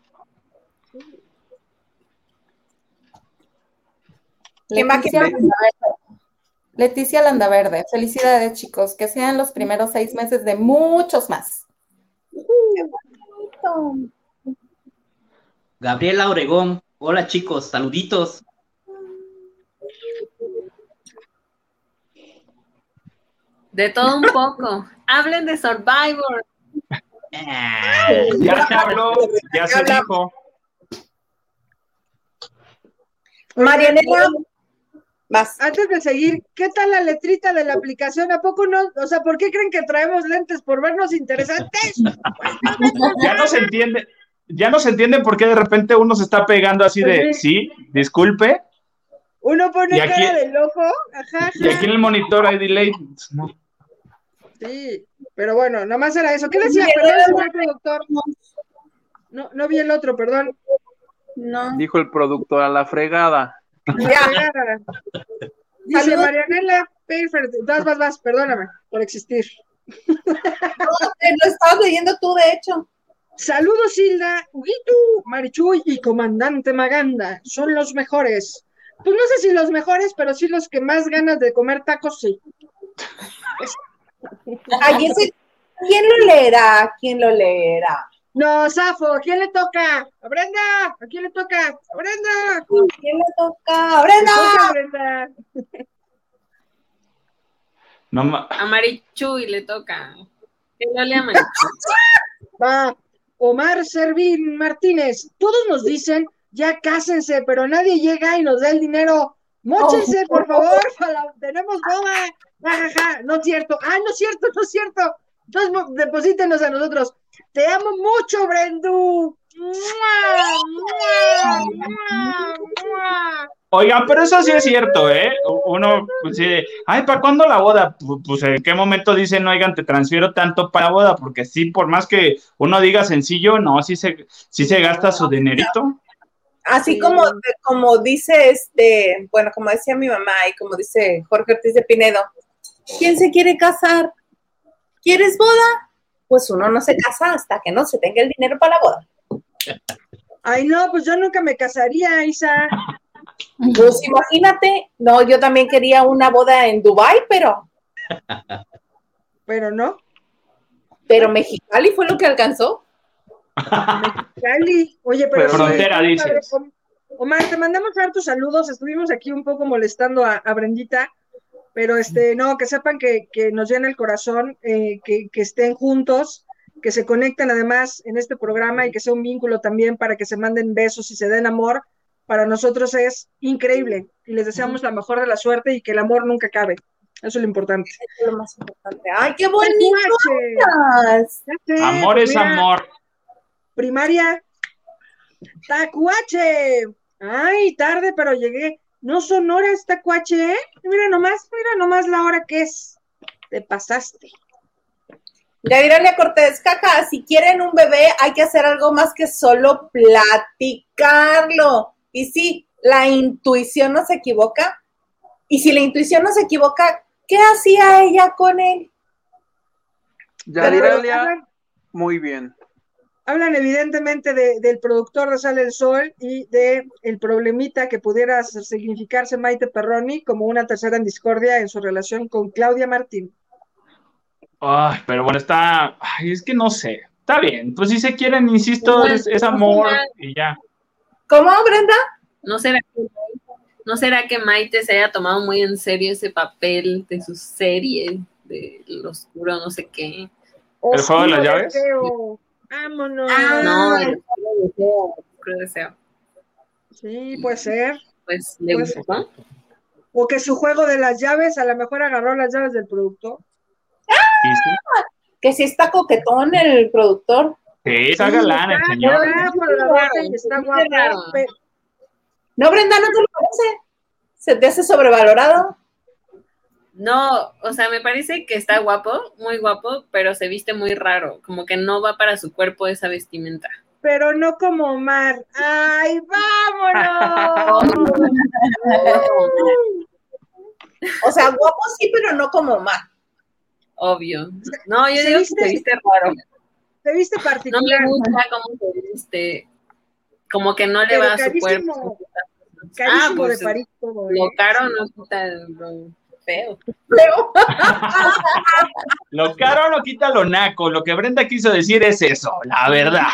Leticia Landaverde. Felicidades, chicos. Que sean los primeros seis meses de muchos más. Gabriela Oregón. Hola chicos, saluditos. De todo un poco. Hablen de Survivor. Ya se habló, ya se dijo. Marianela, vas. Antes de seguir, ¿qué tal la letrita de la aplicación? ¿A poco no? O sea, ¿por qué creen que traemos lentes? ¿Por vernos interesantes? Ya no se entiende, ya no se entiende por qué de repente uno se está pegando así de, sí, disculpe, Uno pone Y aquí- cara de loco. Ajá, y aquí en el monitor hay delay. No. Sí, pero bueno, nomás era eso. ¿Qué decía? Perdón, señor productor. No, no vi el otro, perdón. No. Dijo el productor a la fregada. Ya. Dice Saludos. Marianela Payford. Vas, vas, vas, perdóname por existir. Eh, Lo estabas leyendo tú, de hecho. Saludos, Hilda, Huguito, Marichuy y Comandante Maganda. Son los mejores. Pues no sé si los mejores, pero sí los que más ganas de comer tacos, sí. Ay, ese, ¿quién lo leerá? ¿Quién lo leerá? No, Safo, ¿a quién le toca? ¡A Brenda! ¿A quién le toca? ¡A Brenda! ¿Quién le toca? ¿Le ¡Brenda! toca a Brenda? No ma- A Marichuy le toca. Que Marichuy. Va. Omar Servín Martínez. Todos nos dicen, ya cásense, pero nadie llega y nos da el dinero. Móchense, por favor, para- tenemos boda. Ja, ja, ja. No es cierto. Ah, no es cierto, no es cierto. Entonces, deposítenos a nosotros. Te amo mucho, Brendu. ¡Mua! ¡Mua! ¡Mua! ¡Mua! Oigan, pero eso sí es cierto, ¿eh? Uno, pues sí, ay, ¿para cuándo la boda? Pu- Pues en qué momento dicen, oigan, te transfiero tanto para la boda, porque sí, por más que uno diga sencillo, no, sí se, sí se gasta su dinerito. Así Sí. como, como dice este, bueno, como decía mi mamá y como dice Jorge Ortiz de Pinedo, ¿quién se quiere casar? ¿Quieres boda? Pues uno no se casa hasta que no se tenga el dinero para la boda. Ay, no, pues yo nunca me casaría, Isa. Pues imagínate, no, yo también quería una boda en Dubai, pero, Pero no. pero Mexicali fue lo que alcanzó. Cali, oye, pero, Pero sí, frontera, dices. Om- Omar, te mandamos hartos saludos. Estuvimos aquí un poco molestando a, a Brendita, pero este, no, que sepan que, que nos llena el corazón, eh, que, que estén juntos, que se conecten además en este programa y que sea un vínculo también para que se manden besos y se den amor. Para nosotros es increíble y les deseamos la mejor de la suerte y que el amor nunca acabe. Eso es lo importante. Eso es lo más importante. ¡Ay, qué bonitas! Amor es mira, amor. primaria. Tacuache. Ay, tarde, pero llegué. No son horas, Tacuache, ¿eh? Mira nomás, mira nomás la hora que es. Te pasaste. Gabriela Cortés, caca, si quieren un bebé hay que hacer algo más que solo platicarlo. Y sí, la intuición no se equivoca. Y si la intuición no se equivoca, ¿qué hacía ella con él? Yadiralia, muy bien. Hablan evidentemente de- del productor de Sale el Sol y de el problemita que pudiera significarse Maite Perroni como una tercera en discordia en su relación con Claudia Martín. Ay, pero bueno, está, ay, es que no sé, está bien, pues si se quieren, insisto, es, es amor y ya. ¿Cómo, Brenda? ¿No será, que, ¿No será que Maite se haya tomado muy en serio ese papel de su serie de lo oscuro, no sé qué? ¿El juego de las llaves? deseo. Vámonos. Ah, No, el- creo deseo. Sí, puede ser. Pues le Pues- gustó. O que su juego de las llaves, a lo mejor agarró las llaves del productor. Que sí está coquetón el productor. Sí, está galán el Está señor. está guapo. No, Brenda, ¿no te lo parece? ¿Se te hace sobrevalorado? No, o sea, me parece que está guapo, muy guapo, pero se viste muy raro, como que no va para su cuerpo esa vestimenta. Pero no como Omar. ¡Ay, vámonos! O sea, guapo sí, pero no como más. Obvio. No, yo ¿Se digo viste? que se viste raro. Te viste No particular. me gusta cómo se viste. Como que no le Pero va a su cuerpo. Carísimo Ah, pues, de París todo, ¿eh? Lo caro no quita lo feo. Lo caro no quita lo naco. Lo que Brenda quiso decir es eso, la verdad.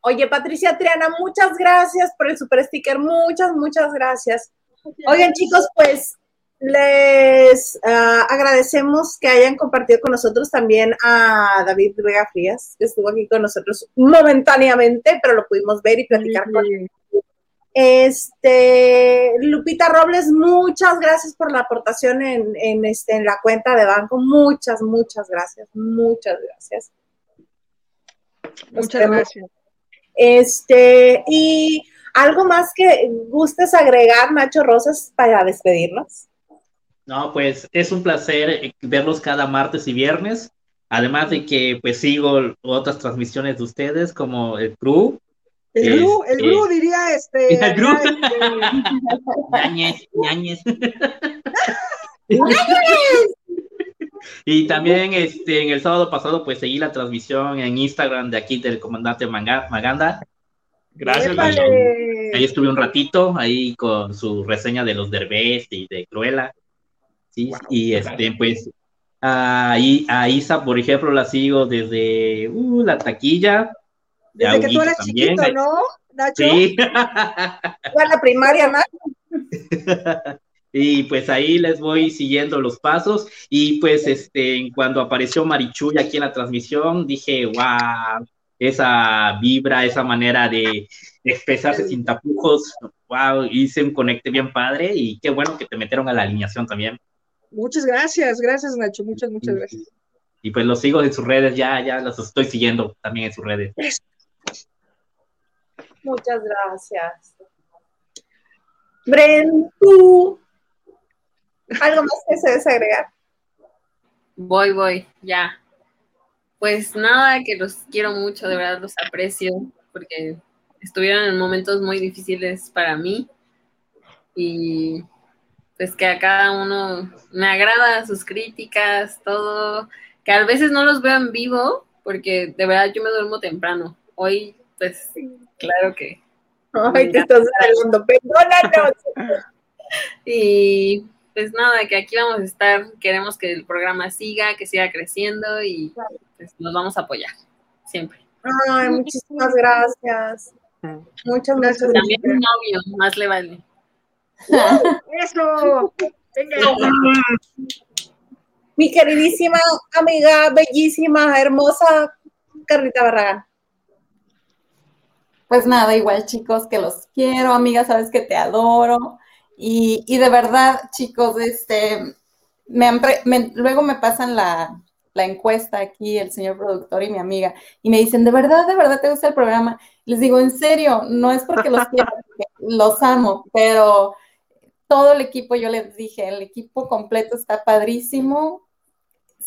oye, Patricia Triana, muchas gracias por el super sticker. Muchas, muchas gracias. Oigan, chicos, pues les ah, agradecemos que hayan compartido con nosotros también a David Vega Frías, que estuvo aquí con nosotros momentáneamente, pero lo pudimos ver y platicar con él. Este, Lupita Robles, muchas gracias por la aportación en, en, este, en la cuenta de banco. Muchas, muchas gracias. Muchas gracias. Muchas gracias. Este, y algo más que gustes agregar, Nacho Rosas, para despedirnos. No, pues es un placer eh, verlos cada martes y viernes. Además de que pues sigo otras transmisiones de ustedes como el Crew. El Gru, el Gru diría este. El Gru. Ñañez, ñañez. Y también este, en el sábado pasado pues seguí la transmisión en Instagram de aquí del comandante Manga- Maganda. Gracias. Ahí estuve un ratito, ahí con su reseña de los Derbez y de Cruella. Sí, y este, pues, a, a Isa, por ejemplo, la sigo desde uh, la taquilla. De Desde que tú eras también. chiquito, ¿no, Nacho? Sí. Fue a la primaria, Nacho. Y pues ahí les voy siguiendo los pasos. Y pues este, en cuando apareció Marichuy aquí en la transmisión, dije, wow, esa vibra, esa manera de expresarse sin tapujos, wow, hice un conecte bien padre y qué bueno que te metieron a la alineación también. Muchas gracias, gracias, Nacho. Muchas, muchas gracias. Y pues los sigo en sus redes, ya, ya los estoy siguiendo también en sus redes. Muchas gracias. Bren, tú. ¿Algo más que se desagregar? Voy, voy, ya. Pues nada, que los quiero mucho, de verdad los aprecio, porque estuvieron en momentos muy difíciles para mí. Y pues que a cada uno me agrada sus críticas, todo, que a veces no los veo en vivo, porque de verdad yo me duermo temprano. Hoy, pues, claro que. Ay, te estás hablando, perdónanos. Y pues nada, que aquí vamos a estar, queremos que el programa siga, que siga creciendo y pues, nos vamos a apoyar, siempre. Ay, muchísimas gracias. Muchas, gracias. También un novio, más le vale. Eso. Venga. Mi queridísima amiga, bellísima, hermosa Carlita Barragán. Pues nada, igual chicos, que los quiero, amiga, sabes que te adoro. Y, y de verdad, chicos, este, me han pre- me- luego me pasan la, la encuesta aquí, el señor productor y mi amiga, y me dicen, ¿de verdad, de verdad te gusta el programa? Les digo, en serio, no es porque los quiero, porque los amo, pero todo el equipo, yo les dije, el equipo completo está padrísimo.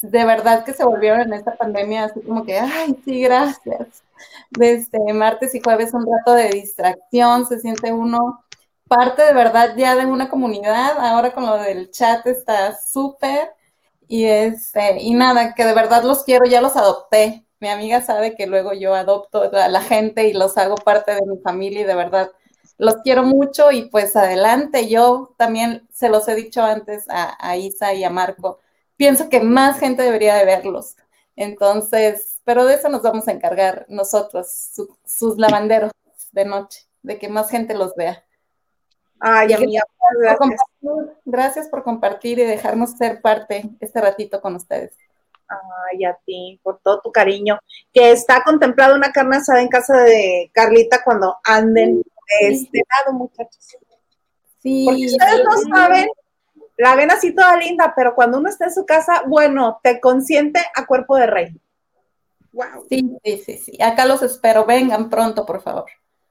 De verdad que se volvieron en esta pandemia así como que, ay, sí, gracias. Desde martes y jueves un rato de distracción, se siente uno parte de verdad ya de una comunidad, ahora con lo del chat está súper y este, y nada, que de verdad los quiero, ya los adopté. Mi amiga sabe que luego yo adopto a la gente y los hago parte de mi familia y de verdad los quiero mucho y pues adelante. Yo también se los he dicho antes a, a Isa y a Marco. Pienso que más gente debería de verlos. Entonces, pero de eso nos vamos a encargar nosotros, su- sus lavanderos de noche, de que más gente los vea. Ay, amiga, por gracias. compartir, gracias por compartir y dejarnos ser parte este ratito con ustedes. Ay, a ti, por todo tu cariño. Que está contemplada una carne asada en casa de Carlita cuando anden de este lado, muchachos. Sí. Porque ustedes no saben, la ven así toda linda, pero cuando uno está en su casa, bueno, te consiente a cuerpo de rey. Wow. Sí, sí, sí, sí. Acá los espero. Vengan pronto, por favor.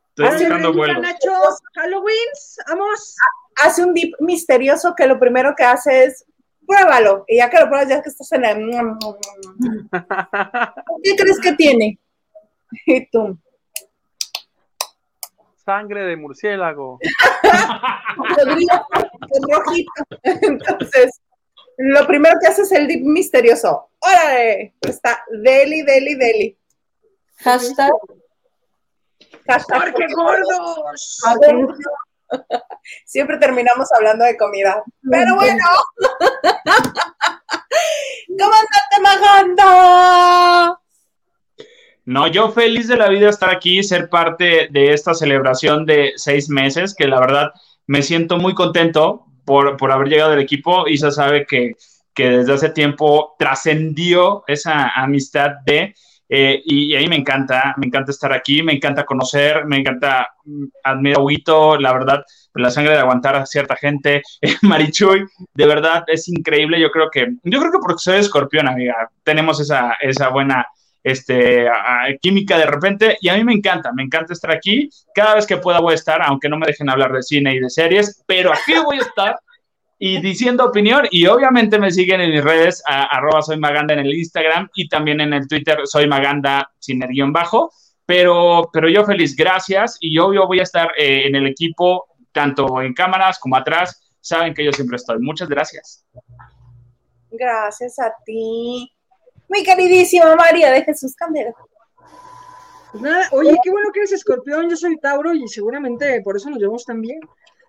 Estoy Órale, buscando Brendita, vuelos. Nacho, Halloween, vamos. Hace un dip misterioso que lo primero que hace es pruébalo. Y ya que lo pruebas, ya que estás en el. ¿Qué crees que tiene? Y tú. Sangre de murciélago. Rodrigo, es rojito. Entonces, lo primero que hace es el dip misterioso. ¡Órale! Está deli, deli, deli. Hashtag. Hashtag ¡Porque gordos! A ver, Siempre terminamos hablando de comida. Pero bueno. ¿Cómo andaste, Maganda? No, yo feliz de la vida estar aquí, ser parte de esta celebración de seis meses, que la verdad me siento muy contento por, por haber llegado al equipo. Isa sabe que, que desde hace tiempo trascendió esa amistad de, eh, y, y a mí me encanta, me encanta estar aquí, me encanta conocer, me encanta, mm, admiro a Huguito, la verdad, la sangre de aguantar a cierta gente, eh, Marichuy, de verdad es increíble, yo creo que, yo creo que porque soy escorpión, amiga, tenemos esa, esa buena este, química de repente, y a mí me encanta, me encanta estar aquí, cada vez que pueda voy a estar, aunque no me dejen hablar de cine y de series, pero aquí voy a estar y diciendo opinión, y obviamente me siguen en mis redes, a- arroba soy Maganda en el Instagram, y también en el Twitter soy Maganda sin el guion bajo, pero, pero yo feliz, gracias, y yo voy a estar eh, en el equipo, tanto en cámaras como atrás, saben que yo siempre estoy, muchas gracias. Gracias a ti. Mi queridísima María de Jesús Candela. Pues nada, oye, qué bueno que eres escorpión, yo soy Tauro y seguramente por eso nos llevamos tan bien.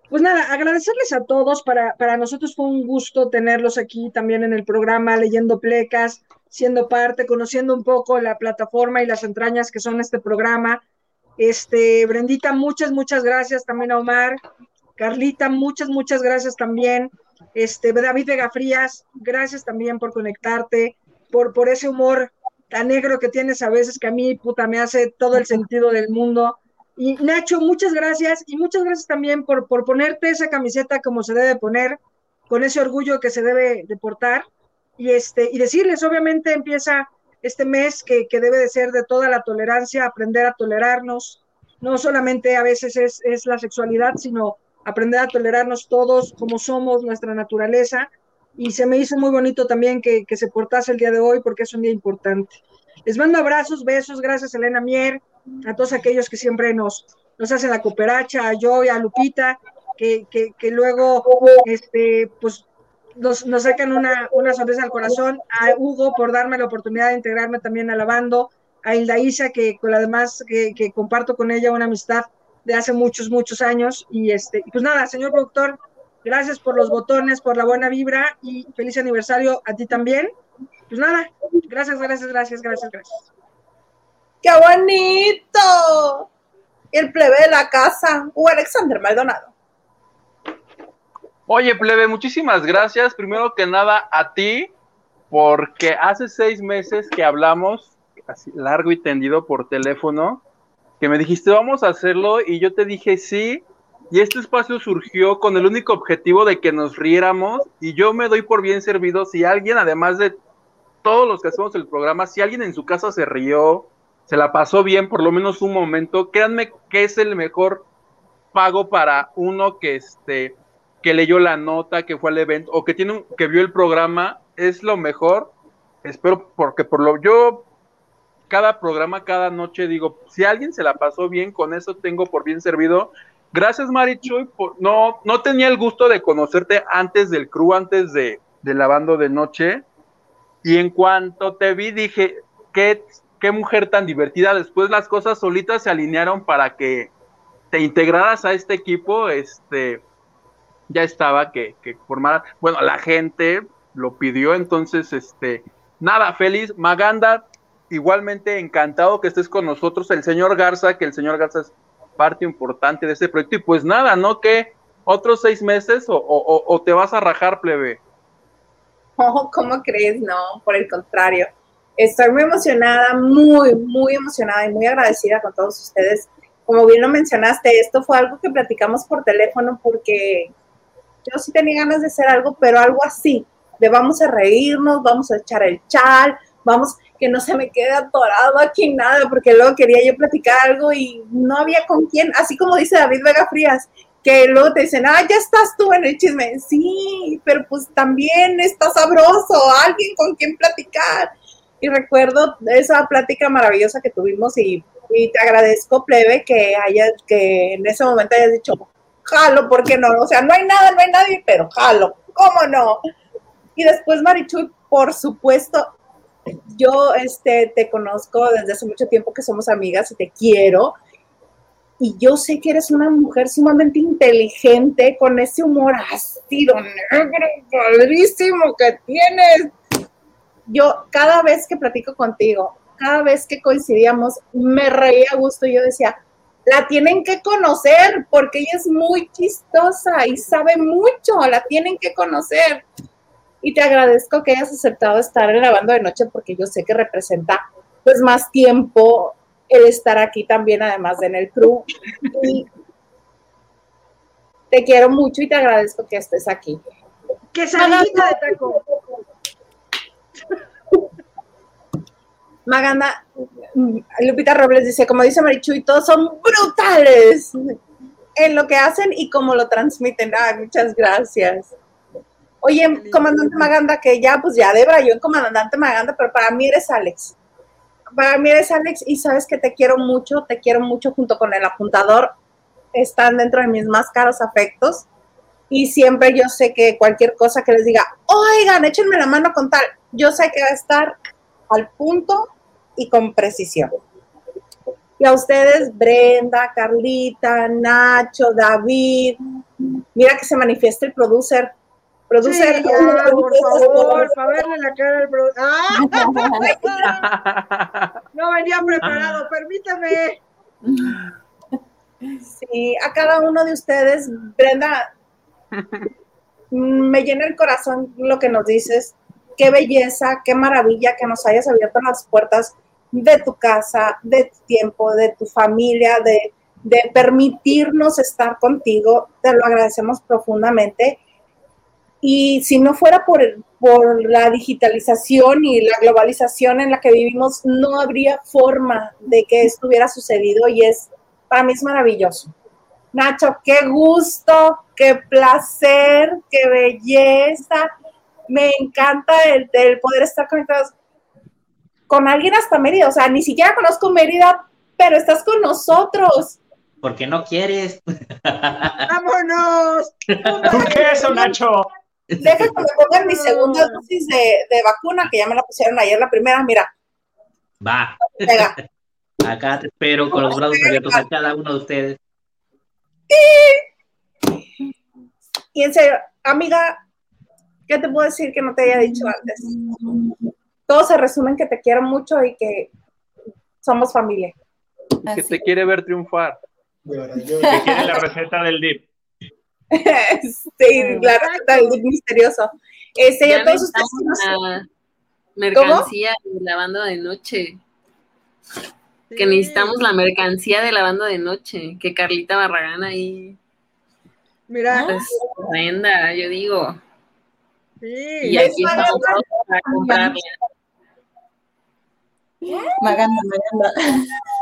Pues nada, agradecerles a todos, para, para nosotros fue un gusto tenerlos aquí también en el programa, leyendo plecas, siendo parte, conociendo un poco la plataforma y las entrañas que son este programa. Este, Brendita, muchas, muchas gracias también a Omar. Carlita, muchas, muchas gracias también. Este, David Vega Frías, gracias también por conectarte, por, por ese humor tan negro que tienes a veces que a mí, puta, me hace todo el sentido del mundo. Y Nacho, muchas gracias y muchas gracias también por, por ponerte esa camiseta como se debe poner, con ese orgullo que se debe de portar. Y, este, y decirles, obviamente empieza este mes que, que debe de ser de toda la tolerancia, aprender a tolerarnos. No solamente a veces es, es la sexualidad, sino aprender a tolerarnos todos como somos, nuestra naturaleza. Y se me hizo muy bonito también que, que se portase el día de hoy porque es un día importante. Les mando abrazos, besos, gracias Elena Mier, a todos aquellos que siempre nos, nos hacen la cooperacha, a Joy, a Lupita, que, que, que luego este, pues, nos, nos sacan una, una sonrisa al corazón, a Hugo por darme la oportunidad de integrarme también a la banda, a Hilda Isa, que con la demás que, que comparto con ella una amistad de hace muchos, muchos años. Y este, y pues nada, señor productor, gracias por los botones, por la buena vibra y feliz aniversario a ti también. Pues nada, gracias, gracias, gracias, gracias, gracias. ¡Qué bonito! El plebe de la casa, Hugo Alexander Maldonado. Oye, plebe, muchísimas gracias. Primero que nada a ti, porque hace seis meses que hablamos, así largo y tendido por teléfono, que me dijiste vamos a hacerlo y yo te dije sí. Y este espacio surgió con el único objetivo de que nos riéramos y yo me doy por bien servido si alguien, además de todos los que hacemos el programa, si alguien en su casa se rió, se la pasó bien por lo menos un momento, créanme que es el mejor pago para uno que este que leyó la nota, que fue al evento o que tiene un- que vio el programa, es lo mejor. Espero porque por lo yo cada programa, cada noche digo, si alguien se la pasó bien, con eso tengo por bien servido. Gracias, Marichuy. No, no tenía el gusto de conocerte antes del crew, antes de, de lavando de noche. Y en cuanto te vi, dije, qué, qué mujer tan divertida. Después las cosas solitas se alinearon para que te integraras a este equipo. Este, ya estaba que, que formara. Bueno, la gente lo pidió, entonces, este, nada, feliz. Maganda, igualmente encantado que estés con nosotros. El señor Garza, que el señor Garza es parte importante de este proyecto. Y pues nada, ¿no? Que otros seis meses o, o- te vas a rajar, plebe. Oh, ¿cómo crees? No, por el contrario. Estoy muy emocionada, muy, muy emocionada y muy agradecida con todos ustedes. Como bien lo mencionaste, esto fue algo que platicamos por teléfono porque yo sí tenía ganas de hacer algo, pero algo así, de vamos a reírnos, vamos a echar el chal, vamos, que no se me quede atorado aquí nada, porque luego quería yo platicar algo y no había con quién, así como dice David Vega Frías, que luego te dicen, ah, ya estás tú en el chisme. Sí, pero pues también está sabroso, alguien con quien platicar. Y recuerdo esa plática maravillosa que tuvimos y, te agradezco, plebe, que haya, que en ese momento hayas dicho, jalo, ¿por qué no? O sea, no hay nada, no hay nadie, pero jalo, ¿cómo no? Y después, Marichuy, por supuesto, yo este, te conozco desde hace mucho tiempo que somos amigas y te quiero y yo sé que eres una mujer sumamente inteligente, con ese humor ácido, negro, padrísimo que tienes. Yo cada vez que platico contigo, cada vez que coincidíamos, me reía a gusto y yo decía, la tienen que conocer porque ella es muy chistosa y sabe mucho, la tienen que conocer. Y te agradezco que hayas aceptado estar en la banda de noche porque yo sé que representa pues más tiempo el estar aquí también, además de en el crew. Y te quiero mucho y te agradezco que estés aquí. ¡Qué salida de taco! Maganda, Lupita Robles dice, como dice Marichuy, todos son brutales en lo que hacen y cómo lo transmiten. Ay, muchas gracias. Oye, comandante Maganda, que ya, pues ya de yo en comandante Maganda, pero para mí eres Alex. Para mí eres Alex y sabes que te quiero mucho, te quiero mucho junto con el apuntador, están dentro de mis más caros afectos. Y siempre yo sé que cualquier cosa que les diga, oigan, échenme la mano con tal, yo sé que va a estar al punto y con precisión. Y a ustedes, Brenda, Carlita, Nacho, David, mira que se manifiesta el producer, Producer, por favor, para verle la cara al productor. ¡Ah! No venía preparado, permítame. Sí, a cada uno de ustedes, Brenda, me llena el corazón lo que nos dices. Qué belleza, qué maravilla que nos hayas abierto las puertas de tu casa, de tu tiempo, de tu familia, de, de permitirnos estar contigo. Te lo agradecemos profundamente y si no fuera por, por la digitalización y la globalización en la que vivimos, no habría forma de que esto hubiera sucedido y es, para mí es maravilloso. Nacho, qué gusto, qué placer, qué belleza. Me encanta el, el poder estar conectados con alguien hasta Mérida. O sea, ni siquiera conozco Mérida, pero estás con nosotros. Porque no quieres. ¡Vámonos! ¿Por qué eso, Nacho? Deja que me pongan mi segunda dosis de, vacuna, que ya me la pusieron ayer la primera, mira. Va. Acá te espero con los brazos abiertos a cada uno de ustedes. Y en serio, amiga, ¿qué te puedo decir que no te haya dicho antes? Todo se resume en que te quiero mucho y que somos familia. Y que te quiere ver triunfar. Que quiere la receta del dip. Sí, claro, está misterioso. Este, ya todos ustedes. mercancía de lavando de noche. Que necesitamos la mercancía de lavando de noche. Que Carlita Barragán ahí. Mira. Pues, venda, yo digo. Sí. Y aquí estamos para comprarla. Maganda, Maganda.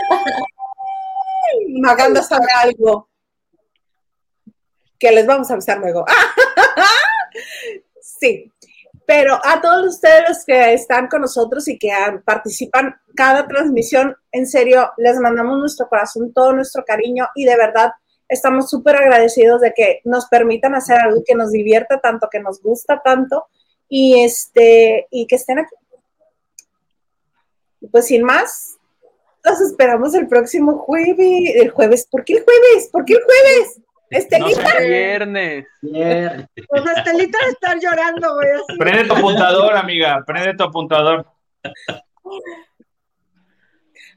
Maganda sabe algo que les vamos a avisar luego. sí, pero a todos ustedes los que están con nosotros y que participan cada transmisión, en serio, les mandamos nuestro corazón, todo nuestro cariño y de verdad estamos súper agradecidos de que nos permitan hacer algo que nos divierta tanto, que nos gusta tanto y este y que estén aquí. Pues sin más, los esperamos el próximo jueves, el jueves, ¿por qué el jueves? ¿Por qué el jueves? Estelita. No viernes. Pues Estelita de estar llorando, güey. Prende tu apuntador, amiga. Prende tu apuntador.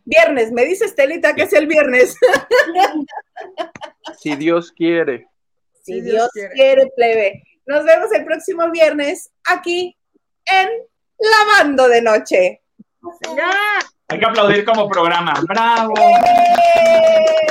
Viernes, me dice Estelita que es el viernes. Si Dios quiere. Si, Dios, quiere. quiere, plebe. Nos vemos el próximo viernes aquí en Lavando de Noche. ¡Ya! Hay que aplaudir como programa. ¡Bravo! ¡Eh!